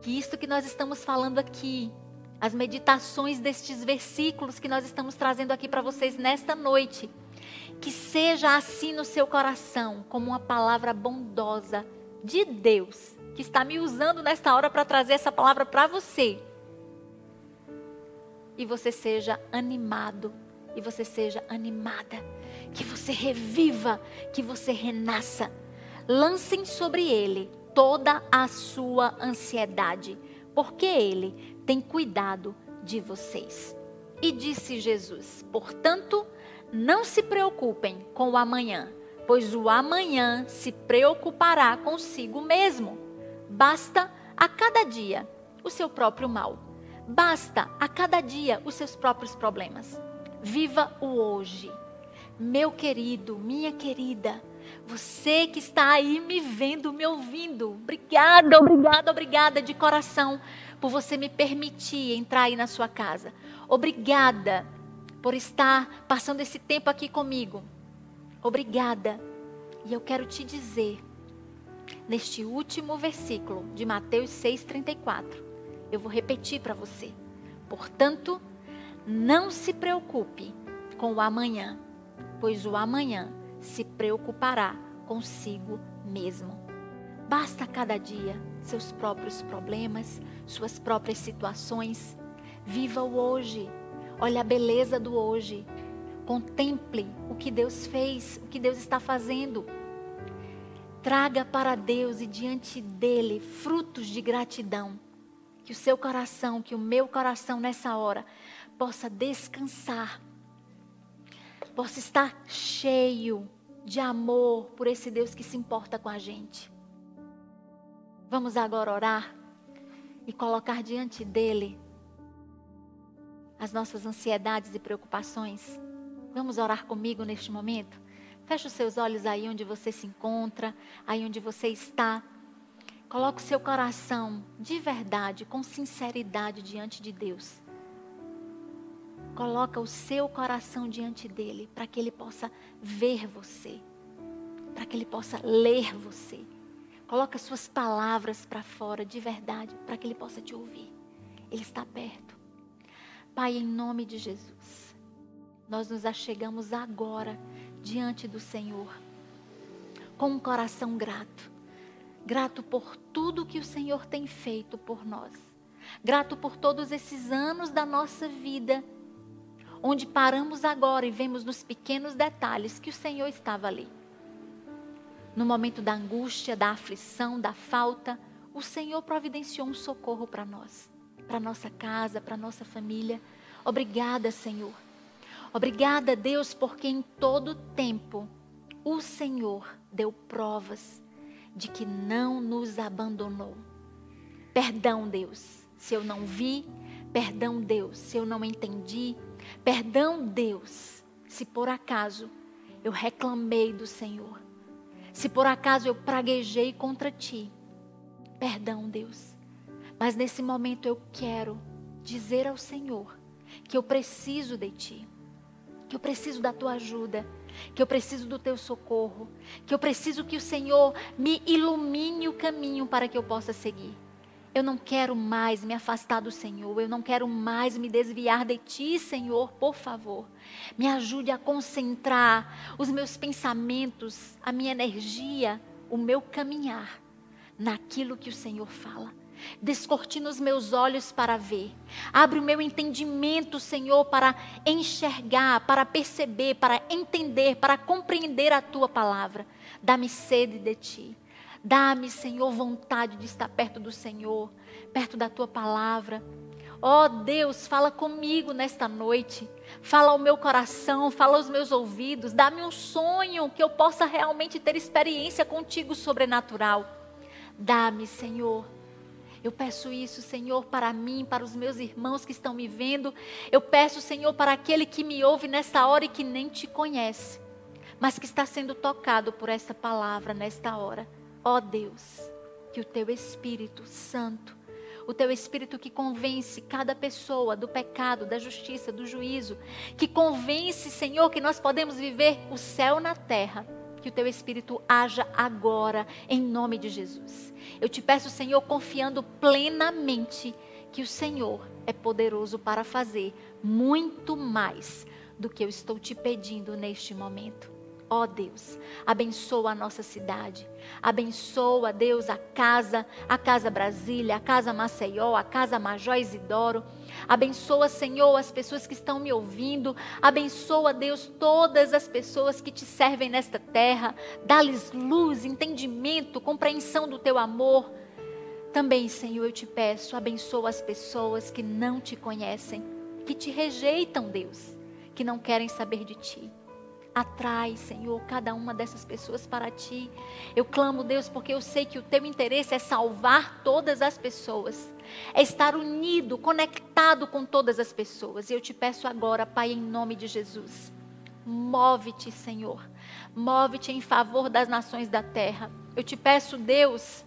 Que isto que nós estamos falando aqui, as meditações destes versículos que nós estamos trazendo aqui para vocês nesta noite, que seja assim no seu coração, como uma palavra bondosa de Deus que está me usando nesta hora para trazer essa palavra para você. E você seja animado, e você seja animada, que você reviva, que você renasça. Lancem sobre ele toda a sua ansiedade, porque ele tem cuidado de vocês. E disse Jesus: Portanto, não se preocupem com o amanhã pois o amanhã se preocupará consigo mesmo. Basta a cada dia o seu próprio mal. Basta a cada dia os seus próprios problemas. Viva o hoje. Meu querido, minha querida, você que está aí me vendo, me ouvindo, obrigada, obrigada, obrigada de coração por você me permitir entrar aí na sua casa. Obrigada por estar passando esse tempo aqui comigo. Obrigada. E eu quero te dizer, neste último versículo de Mateus 6,34, eu vou repetir para você. Portanto, não se preocupe com o amanhã, pois o amanhã se preocupará consigo mesmo. Basta cada dia seus próprios problemas, suas próprias situações. Viva o hoje. Olha a beleza do hoje. Contemple o que Deus fez, o que Deus está fazendo. Traga para Deus e diante dele frutos de gratidão. Que o seu coração, que o meu coração nessa hora possa descansar, possa estar cheio de amor por esse Deus que se importa com a gente. Vamos agora orar e colocar diante dele as nossas ansiedades e preocupações. Vamos orar comigo neste momento? Feche os seus olhos aí onde você se encontra, aí onde você está. Coloque o seu coração de verdade, com sinceridade diante de Deus. Coloca o seu coração diante dele para que ele possa ver você, para que ele possa ler você. Coloca suas palavras para fora de verdade, para que ele possa te ouvir. Ele está perto. Pai, em nome de Jesus nós nos achegamos agora diante do Senhor com um coração grato. Grato por tudo que o Senhor tem feito por nós. Grato por todos esses anos da nossa vida, onde paramos agora e vemos nos pequenos detalhes que o Senhor estava ali. No momento da angústia, da aflição, da falta, o Senhor providenciou um socorro para nós, para nossa casa, para nossa família. Obrigada, Senhor. Obrigada, Deus, porque em todo tempo o Senhor deu provas de que não nos abandonou. Perdão, Deus, se eu não vi, perdão, Deus, se eu não entendi, perdão, Deus, se por acaso eu reclamei do Senhor, se por acaso eu praguejei contra ti. Perdão, Deus. Mas nesse momento eu quero dizer ao Senhor que eu preciso de ti, que eu preciso da tua ajuda que eu preciso do teu socorro, que eu preciso que o Senhor me ilumine o caminho para que eu possa seguir. Eu não quero mais me afastar do Senhor, eu não quero mais me desviar de Ti, Senhor, por favor. Me ajude a concentrar os meus pensamentos, a minha energia, o meu caminhar naquilo que o Senhor fala. Descortina os meus olhos para ver. Abre o meu entendimento, Senhor, para enxergar, para perceber, para entender, para compreender a tua palavra. Dá-me sede de ti. Dá-me, Senhor, vontade de estar perto do Senhor, perto da tua palavra. Ó oh, Deus, fala comigo nesta noite. Fala ao meu coração, fala aos meus ouvidos. Dá-me um sonho que eu possa realmente ter experiência contigo sobrenatural. Dá-me, Senhor eu peço isso, Senhor, para mim, para os meus irmãos que estão me vendo. Eu peço, Senhor, para aquele que me ouve nesta hora e que nem te conhece, mas que está sendo tocado por esta palavra nesta hora. Ó oh, Deus, que o teu Espírito Santo, o teu Espírito que convence cada pessoa do pecado, da justiça, do juízo, que convence, Senhor, que nós podemos viver o céu na terra que o teu Espírito haja agora, em nome de Jesus. Eu te peço, Senhor, confiando plenamente que o Senhor é poderoso para fazer muito mais do que eu estou te pedindo neste momento. Ó oh Deus, abençoa a nossa cidade. Abençoa, Deus, a casa, a Casa Brasília, a Casa Maceió, a Casa Major Isidoro. Abençoa, Senhor, as pessoas que estão me ouvindo. Abençoa, Deus, todas as pessoas que te servem nesta terra. Dá-lhes luz, entendimento, compreensão do teu amor. Também, Senhor, eu te peço, abençoa as pessoas que não te conhecem, que te rejeitam, Deus, que não querem saber de ti. Atrai, Senhor, cada uma dessas pessoas para ti. Eu clamo, Deus, porque eu sei que o teu interesse é salvar todas as pessoas, é estar unido, conectado com todas as pessoas. E eu te peço agora, Pai, em nome de Jesus, move-te, Senhor, move-te em favor das nações da terra. Eu te peço, Deus,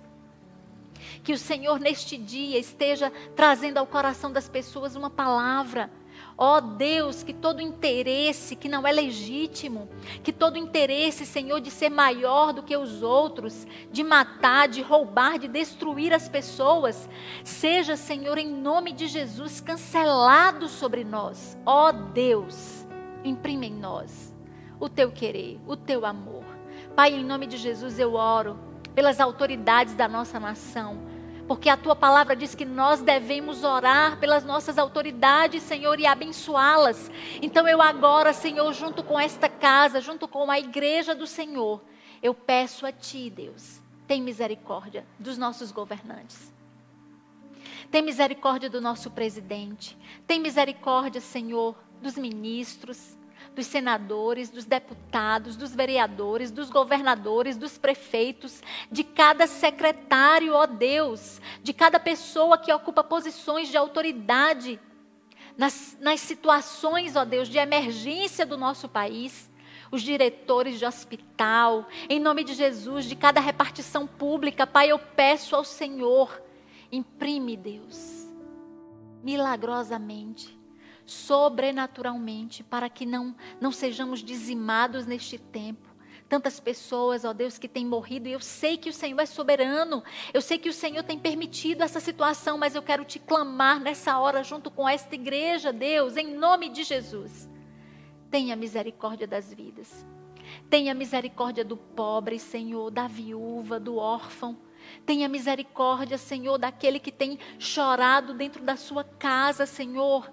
que o Senhor neste dia esteja trazendo ao coração das pessoas uma palavra Ó oh Deus, que todo interesse que não é legítimo, que todo interesse, Senhor, de ser maior do que os outros, de matar, de roubar, de destruir as pessoas, seja, Senhor, em nome de Jesus, cancelado sobre nós. Ó oh Deus, imprime em nós o teu querer, o teu amor. Pai, em nome de Jesus eu oro pelas autoridades da nossa nação porque a tua palavra diz que nós devemos orar pelas nossas autoridades, Senhor, e abençoá-las. Então eu agora, Senhor, junto com esta casa, junto com a igreja do Senhor, eu peço a ti, Deus, tem misericórdia dos nossos governantes. Tem misericórdia do nosso presidente. Tem misericórdia, Senhor, dos ministros dos senadores, dos deputados, dos vereadores, dos governadores, dos prefeitos, de cada secretário, ó Deus, de cada pessoa que ocupa posições de autoridade nas, nas situações, ó Deus, de emergência do nosso país os diretores de hospital, em nome de Jesus, de cada repartição pública, Pai, eu peço ao Senhor, imprime, Deus, milagrosamente, sobrenaturalmente, para que não, não sejamos dizimados neste tempo. Tantas pessoas, ó Deus, que têm morrido, e eu sei que o Senhor é soberano, eu sei que o Senhor tem permitido essa situação, mas eu quero te clamar nessa hora, junto com esta igreja, Deus, em nome de Jesus. Tenha misericórdia das vidas. Tenha misericórdia do pobre, Senhor, da viúva, do órfão. Tenha misericórdia, Senhor, daquele que tem chorado dentro da sua casa, Senhor.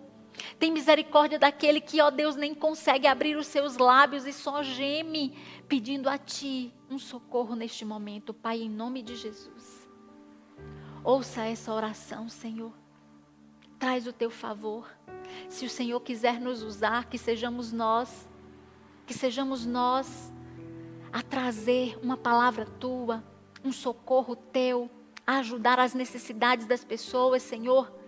Tem misericórdia daquele que, ó Deus, nem consegue abrir os seus lábios e só geme, pedindo a Ti um socorro neste momento, Pai, em nome de Jesus. Ouça essa oração, Senhor. Traz o teu favor. Se o Senhor quiser nos usar, que sejamos nós, que sejamos nós a trazer uma palavra tua, um socorro teu, a ajudar as necessidades das pessoas, Senhor.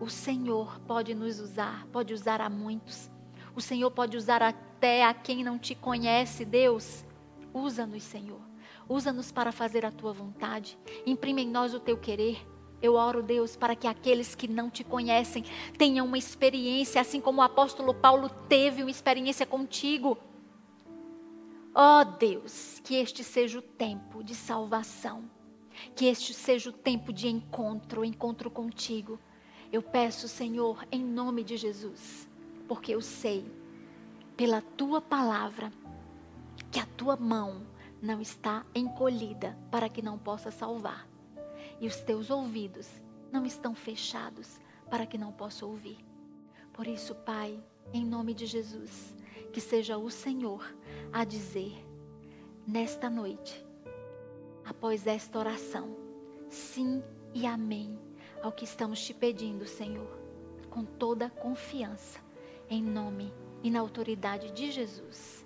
O Senhor pode nos usar, pode usar a muitos. O Senhor pode usar até a quem não te conhece, Deus. Usa-nos, Senhor. Usa-nos para fazer a tua vontade. Imprime em nós o teu querer. Eu oro, Deus, para que aqueles que não te conhecem tenham uma experiência, assim como o apóstolo Paulo teve uma experiência contigo. Ó oh, Deus, que este seja o tempo de salvação. Que este seja o tempo de encontro, encontro contigo. Eu peço, Senhor, em nome de Jesus, porque eu sei, pela tua palavra, que a tua mão não está encolhida para que não possa salvar, e os teus ouvidos não estão fechados para que não possa ouvir. Por isso, Pai, em nome de Jesus, que seja o Senhor a dizer nesta noite, após esta oração, sim e amém ao que estamos te pedindo, Senhor, com toda confiança, em nome e na autoridade de Jesus.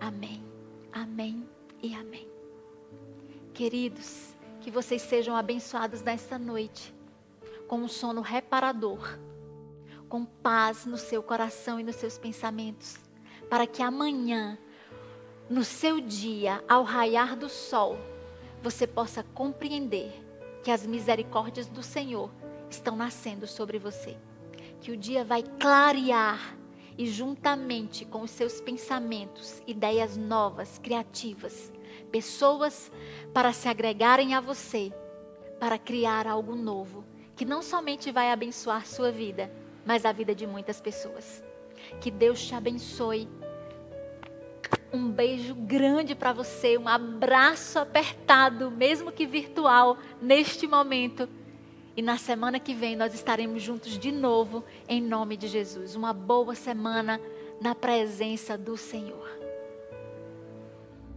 Amém, amém e amém. Queridos, que vocês sejam abençoados nesta noite, com um sono reparador, com paz no seu coração e nos seus pensamentos, para que amanhã, no seu dia, ao raiar do sol, você possa compreender que as misericórdias do Senhor estão nascendo sobre você. Que o dia vai clarear e, juntamente com os seus pensamentos, ideias novas, criativas, pessoas para se agregarem a você, para criar algo novo, que não somente vai abençoar sua vida, mas a vida de muitas pessoas. Que Deus te abençoe um beijo grande para você, um abraço apertado, mesmo que virtual, neste momento. E na semana que vem nós estaremos juntos de novo, em nome de Jesus. Uma boa semana na presença do Senhor.